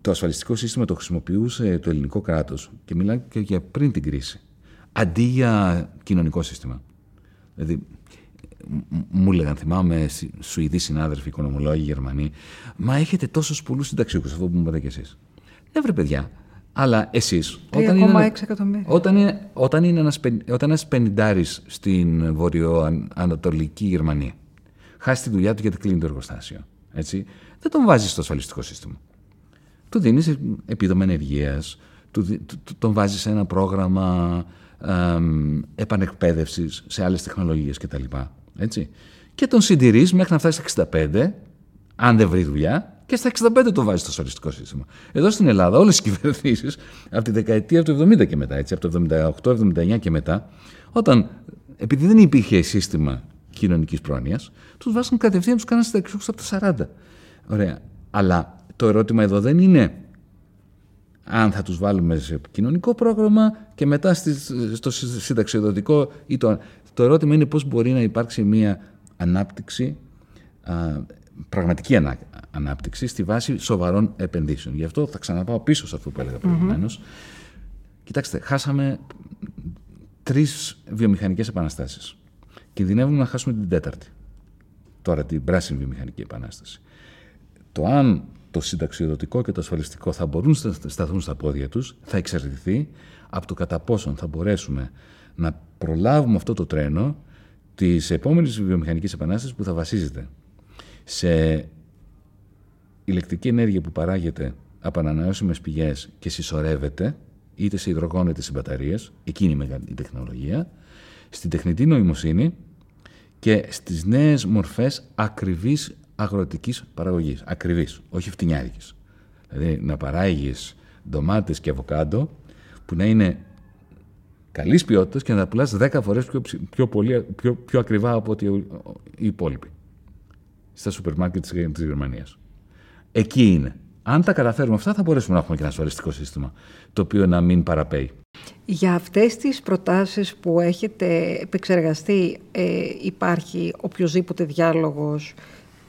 Speaker 2: το ασφαλιστικό σύστημα το χρησιμοποιούσε το ελληνικό κράτος και μιλάω και για πριν την κρίση, αντί για κοινωνικό σύστημα. Δηλαδή, μ- μου έλεγαν, θυμάμαι, Σι- Σουηδοί συνάδελφοι, οικονομολόγοι, Γερμανοί, μα έχετε τόσους πολλούς συνταξιούχους, αυτό που μου είπατε κι εσείς. Ναι, βρε παιδιά, αλλά εσείς, όταν είναι,
Speaker 1: 3,6
Speaker 2: ένα-
Speaker 1: εκατομμύρια.
Speaker 2: όταν είναι, όταν είναι ένας, πεν- όταν ένας πενιντάρης στην βορειοανατολική Γερμανία χάσει τη δουλειά του γιατί κλείνει το εργοστάσιο, έτσι, δεν τον βάζεις στο ασφαλιστικό σύστημα. Του δίνεις επίδομα ενεργείας, του, δι- του- του- τον βάζεις σε ένα πρόγραμμα εμ, επανεκπαίδευσης σε άλλες τεχνολογίες κτλ. Έτσι. Και τον συντηρείς μέχρι να φτάσει στα 65, αν δεν βρει δουλειά, και στα 65 τον βάζεις στο ασφαλιστικό σύστημα. Εδώ στην Ελλάδα όλες οι κυβερνήσεις από τη δεκαετία του 70 και μετά, έτσι, από το 78-79 και μετά, όταν, επειδή δεν υπήρχε σύστημα κοινωνικής πρόνοιας, τους βάζουν κατευθείαν, τους κάναν συνταξιούχους από τα 40. Ωραία. Αλλά το ερώτημα εδώ δεν είναι αν θα τους βάλουμε σε κοινωνικό πρόγραμμα και μετά στις- στο συ- συνταξιοδοτικό ή το, το ερώτημα είναι πώς μπορεί να υπάρξει μια ανάπτυξη, α, πραγματική ανά, ανάπτυξη στη βάση σοβαρών επενδύσεων. Γι' αυτό θα ξαναπάω πίσω σε αυτό που έλεγα προηγουμένως. Κοιτάξτε, χάσαμε τρεις βιομηχανικές επαναστάσεις. Κινδυνεύουμε να χάσουμε την τέταρτη. Τώρα την πράσινη βιομηχανική επανάσταση. Το αν το συνταξιοδοτικό και το ασφαλιστικό θα μπορούν να σταθούν στα πόδια τους θα εξαρτηθεί από το κατά πόσον θα μπορέσουμε να προλάβουμε αυτό το τρένο της επόμενης βιομηχανικής επανάστασης που θα βασίζεται σε ηλεκτρική ενέργεια που παράγεται από ανανεώσιμες πηγές και συσσωρεύεται είτε σε υδρογόνο είτε σε μπαταρίες, εκείνη η μεγάλη η τεχνολογία, στην τεχνητή νοημοσύνη και στις νέες μορφές ακριβής αγροτικής παραγωγής. Ακριβής, όχι φτηνιάρικης. Δηλαδή να παράγεις ντομάτες και αβοκάντο που να είναι καλής ποιότητας και να τα πουλάς 10 φορές πιο, ψη- πιο, πολύ, πιο, πιο ακριβά από ότι οι υπόλοιποι στα σούπερ μάρκετ της, της Γερμανίας. Εκεί είναι. Αν τα καταφέρουμε αυτά θα μπορέσουμε να έχουμε και ένα ασφαλιστικό σύστημα το οποίο να μην παραπέει.
Speaker 1: Για αυτές τις προτάσεις που έχετε επεξεργαστεί ε, υπάρχει οποιοδήποτε διάλογος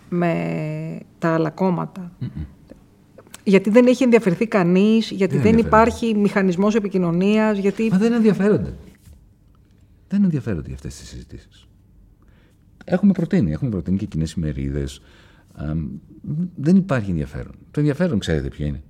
Speaker 1: με τα άλλα κόμματα; Γιατί δεν έχει ενδιαφερθεί κανείς, γιατί
Speaker 2: Δεν
Speaker 1: δεν,
Speaker 2: ενδιαφέρονται.
Speaker 1: υπάρχει μηχανισμός επικοινωνίας, γιατί...
Speaker 2: Μα δεν ενδιαφέρονται. Δεν ενδιαφέρονται για αυτές τις συζητήσεις. Έχουμε προτείνει, έχουμε προτείνει και κοινές ημερίδες. Δεν υπάρχει ενδιαφέρον. Το ενδιαφέρον ξέρετε ποιο είναι.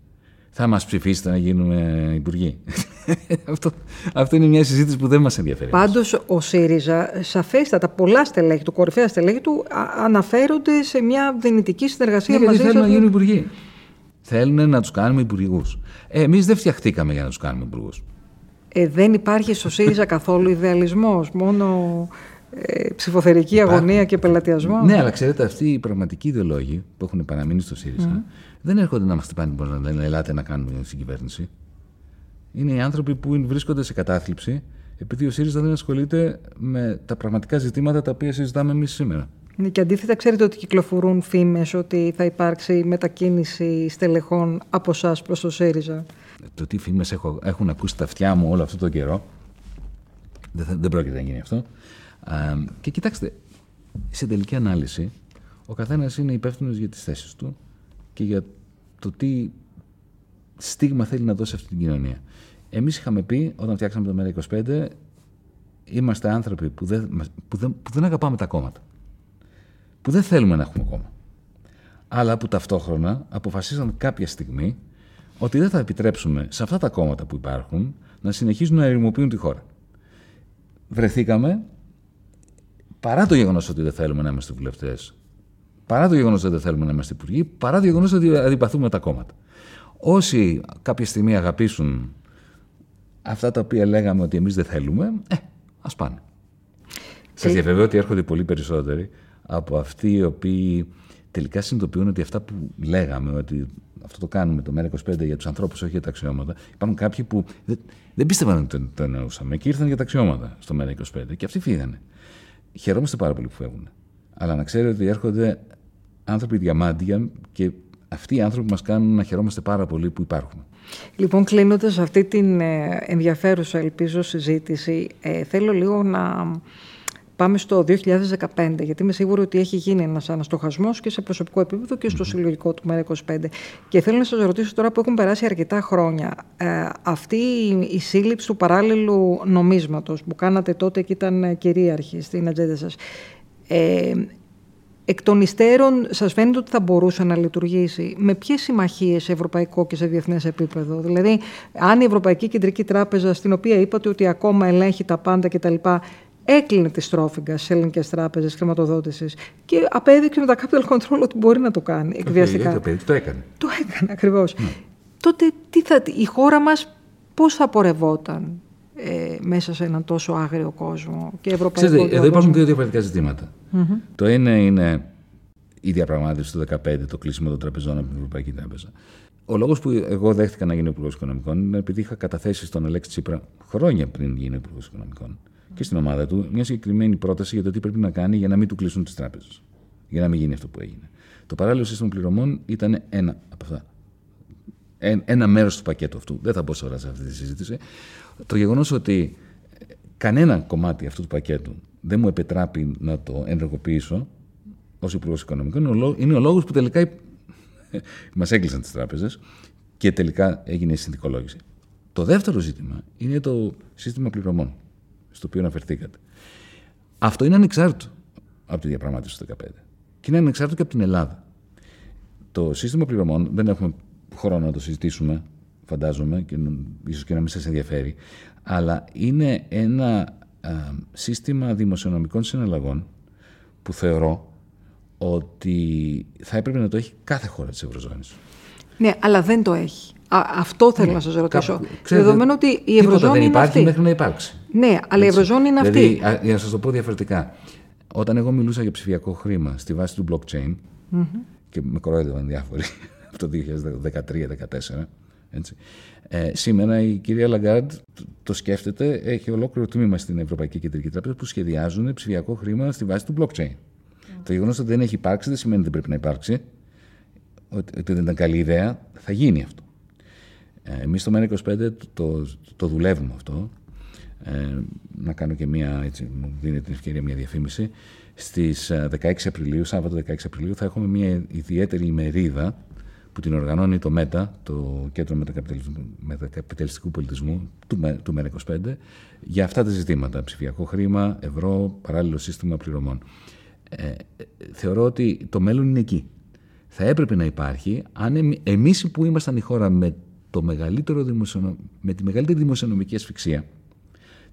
Speaker 2: Θα μας ψηφίσετε να γίνουμε υπουργοί. αυτό, αυτό είναι μια συζήτηση που δεν μας ενδιαφέρει.
Speaker 1: Πάντως ο ΣΥΡΙΖΑ, σαφέστατα πολλά στελέχη του, κορυφαία στελέχη του, α- αναφέρονται σε μια δυνητική συνεργασία
Speaker 2: Ναι, γιατί
Speaker 1: μαζί
Speaker 2: θέλουν
Speaker 1: σας.
Speaker 2: να γίνουν υπουργοί. Θέλουν να τους κάνουμε υπουργούς. Ε, εμείς δεν φτιαχτήκαμε για να τους κάνουμε υπουργούς.
Speaker 1: Ε, δεν υπάρχει στο ΣΥΡΙΖΑ καθόλου ιδεαλισμός, μόνο ε, ψηφοθερική αγωνία και πελατειασμό.
Speaker 2: Ναι, αλλά ξέρετε, αυτοί οι πραγματικοί ιδεολόγοι που έχουν παραμείνει στο ΣΥΡΙΖΑ δεν έρχονται να μας χτυπάνε την πόρτα να λένε Ελάτε να κάνουμε συγκυβέρνηση. Είναι οι άνθρωποι που βρίσκονται σε κατάθλιψη επειδή ο ΣΥΡΙΖΑ δεν ασχολείται με τα πραγματικά ζητήματα τα οποία συζητάμε εμείς σήμερα.
Speaker 1: Ναι, και αντίθετα, ξέρετε ότι κυκλοφορούν φήμες ότι θα υπάρξει μετακίνηση στελεχών από εσά προς το ΣΥΡΙΖΑ;
Speaker 2: Το τι φήμες έχουν ακούσει τα αυτιά μου όλο αυτό το καιρό, δεν, δεν πρόκειται να γίνει αυτό. Και κοιτάξτε, σε τελική ανάλυση, ο καθένας είναι υπεύθυνος για τις θέσεις του και για το τι στίγμα θέλει να δώσει αυτή την κοινωνία. Εμείς είχαμε πει, όταν φτιάξαμε το ΜΕΡΑ25, είμαστε άνθρωποι που δεν, που, δεν, που δεν αγαπάμε τα κόμματα. Που δεν θέλουμε να έχουμε κόμμα. Αλλά που ταυτόχρονα αποφασίσαμε κάποια στιγμή ότι δεν θα επιτρέψουμε σε αυτά τα κόμματα που υπάρχουν να συνεχίζουν να ερημοποιούν τη χώρα. Βρεθήκαμε, παρά το γεγονός ότι δεν θέλουμε να είμαστε βουλευτές, παρά το γεγονός ότι δεν θέλουμε να είμαστε υπουργοί, παρά το γεγονός ότι αντιπαθούμε τα κόμματα. Όσοι κάποια στιγμή αγαπήσουν αυτά τα οποία λέγαμε ότι εμείς δεν θέλουμε, ε, ας πάνε. Σας διαβεβαιώ ότι έρχονται πολύ περισσότεροι από αυτοί οι οποίοι τελικά συνειδητοποιούν ότι αυτά που λέγαμε, ότι αυτό το κάνουμε το ΜΕΡΑ25 για τους ανθρώπους, όχι για τα αξιώματα. Υπάρχουν κάποιοι που δεν, δεν πίστευαν ότι το, το εννοούσαμε και ήρθαν για τα αξιώματα στο ΜΕΡΑ25 και αυτοί φύγανε. Χαιρόμαστε πάρα πολύ που φεύγουν. Αλλά να ξέρετε ότι έρχονται άνθρωποι διαμάντια και αυτοί οι άνθρωποι μας κάνουν να χαιρόμαστε πάρα πολύ που υπάρχουμε.
Speaker 1: Λοιπόν, κλείνοντας αυτή την ε, ενδιαφέρουσα, ελπίζω, συζήτηση, ε, θέλω λίγο να πάμε στο 2015, γιατί είμαι σίγουρη ότι έχει γίνει ένας αναστοχασμός και σε προσωπικό επίπεδο και στο συλλογικό του ΜΕΡΑ25. Και θέλω να σας ρωτήσω τώρα που έχουν περάσει αρκετά χρόνια, ε, αυτή η σύλληψη του παράλληλου νομίσματος που κάνατε τότε και ήταν κυρίαρχη στην ατζέντα σας. Ε, εκ των υστέρων σας φαίνεται ότι θα μπορούσε να λειτουργήσει; Με ποιες συμμαχίες σε ευρωπαϊκό και σε διεθνές επίπεδο; Δηλαδή, αν η Ευρωπαϊκή Κεντρική Τράπεζα, στην οποία είπατε ότι ακόμα ελέγχει τα πάντα κτλ., έκλεινε τη στρόφιγγα σε ελληνικές τράπεζες χρηματοδότησης και απέδειξε με τα capital control ότι μπορεί να το κάνει εκβιαστικά.
Speaker 2: Το, το έκανε.
Speaker 1: Το έκανε ακριβώς. Ναι. Τότε τι θα, η χώρα μας πώς θα πορευόταν ε, μέσα σε έναν τόσο άγριο κόσμο και ευρωπαϊκό
Speaker 2: Ξέρετε, Εδώ υπάρχουν δύο διαφορετικά Το ένα είναι η διαπραγμάτευση του 2015, το κλείσιμο των τραπεζών από την Ευρωπαϊκή Τράπεζα. Ο λόγος που εγώ δέχτηκα να γίνω Υπουργός Οικονομικών είναι επειδή είχα καταθέσει στον Αλέξη Τσίπρα χρόνια πριν γίνω Υπουργός Οικονομικών και στην ομάδα του μια συγκεκριμένη πρόταση για το τι πρέπει να κάνει για να μην του κλείσουν τις τράπεζες. Για να μην γίνει αυτό που έγινε. Το παράλληλο σύστημα πληρωμών ήταν ένα από αυτά. Ένα μέρος του πακέτου αυτού. Δεν θα μπω σε αυτή τη συζήτηση. Το γεγονός ότι κανένα κομμάτι αυτού του πακέτου δεν μου επιτράπει να το ενεργοποιήσω ως Υπουργός Οικονομικών είναι ο λόγος που τελικά μας έκλεισαν τις τράπεζες και τελικά έγινε η συνδικολόγηση. Το δεύτερο ζήτημα είναι το σύστημα πληρωμών στο οποίο αναφερθήκατε. Αυτό είναι ανεξάρτητο από τη διαπραγμάτευση του 2015. Και είναι ανεξάρτητο και από την Ελλάδα. Το σύστημα πληρωμών, δεν έχουμε χρόνο να το συζητήσουμε, φαντάζομαι, και ίσως και να μην σας ενδιαφέρει, αλλά είναι ένα σύστημα δημοσιονομικών συναλλαγών που θεωρώ ότι θα έπρεπε να το έχει κάθε χώρα της Ευρωζώνης.
Speaker 1: Ναι, αλλά δεν το έχει. Αυτό θέλω ναι, να σας ρωτήσω. Δεδομένου ότι η Ευρωζώνη
Speaker 2: δεν υπάρχει
Speaker 1: αυτή.
Speaker 2: μέχρι να υπάρξει.
Speaker 1: Ναι, αλλά η Ευρωζώνη είναι
Speaker 2: δηλαδή,
Speaker 1: αυτή.
Speaker 2: Δηλαδή, για να σας το πω διαφορετικά. Όταν εγώ μιλούσα για ψηφιακό χρήμα στη βάση του blockchain mm-hmm. και με κορόιδευαν διάφοροι από το 2013-2014. Ε, σήμερα η κυρία Λαγκάρντ το σκέφτεται, έχει ολόκληρο τμήμα στην Ευρωπαϊκή Κεντρική Τράπεζα που σχεδιάζουν ψηφιακό χρήμα στη βάση του blockchain. Το γεγονός ότι δεν έχει υπάρξει δεν σημαίνει ότι δεν πρέπει να υπάρξει. Ότι, ότι δεν ήταν καλή ιδέα, θα γίνει αυτό. Ε, Εμείς στο ΜΕΝ25 το, το, το δουλεύουμε αυτό ε, να κάνω και μία, έτσι, μου δίνει την ευκαιρία μια διαφήμιση. Στις 16 ε, Απριλίου, Σάββατο 16 Απριλίου, θα έχουμε μια ιδιαίτερη ημερίδα που την οργανώνει το ΜΕΤΑ, το Κέντρο Μετακαπιταλιστικού Πολιτισμού του, του ΜΕΡΑ25, για αυτά τα ζητήματα. Ψηφιακό χρήμα, ευρώ, παράλληλο σύστημα πληρωμών. Ε, θεωρώ ότι το μέλλον είναι εκεί. Θα έπρεπε να υπάρχει, αν εμείς που ήμασταν η χώρα με, το μεγαλύτερο με τη μεγαλύτερη δημοσιονομική ασφυξία,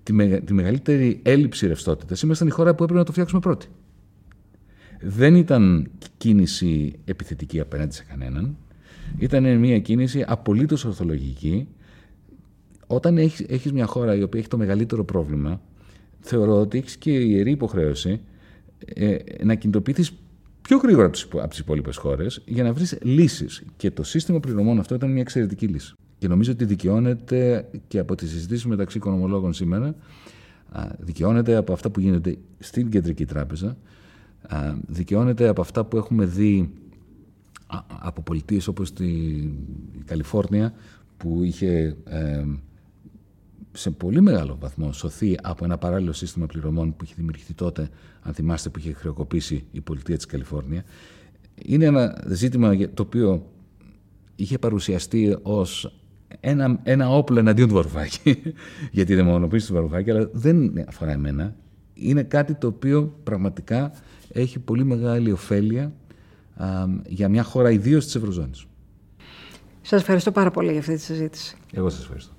Speaker 2: τη, τη μεγαλύτερη έλλειψη ρευστότητας, ήμασταν η χώρα που έπρεπε να το φτιάξουμε πρώτη. Δεν ήταν κίνηση επιθετική απέναντι σε κανέναν. Ήταν μια κίνηση απολύτως ορθολογική. Όταν έχεις, μια χώρα η οποία έχει το μεγαλύτερο πρόβλημα, θεωρώ ότι έχεις και ιερή υποχρέωση ε, να κινητοποιηθείς πιο γρήγορα από τις υπόλοιπες χώρες για να βρεις λύσεις. Και το σύστημα πληρωμών αυτό ήταν μια εξαιρετική λύση. Και νομίζω ότι δικαιώνεται και από τις συζητήσεις μεταξύ οικονομολόγων σήμερα, δικαιώνεται από αυτά που γίνονται στην Κεντρική Τράπεζα, δικαιώνεται από αυτά που έχουμε δει από πολιτείες όπως τη Καλιφόρνια που είχε σε πολύ μεγάλο βαθμό σωθεί από ένα παράλληλο σύστημα πληρωμών που είχε δημιουργηθεί τότε, αν θυμάστε, που είχε χρεοκοπήσει η πολιτεία της Καλιφόρνια. Είναι ένα ζήτημα το οποίο είχε παρουσιαστεί ως ένα, ένα όπλο εναντίον του Βαρουφάκη για τη δαιμονοποίηση του Βαρουφάκη, αλλά δεν αφορά εμένα. Είναι κάτι το οποίο πραγματικά έχει πολύ μεγάλη ωφέλεια α, για μια χώρα ιδίως της Ευρωζώνης.
Speaker 1: Σας ευχαριστώ πάρα πολύ για αυτή τη συζήτηση.
Speaker 2: Εγώ σας ευχαριστώ.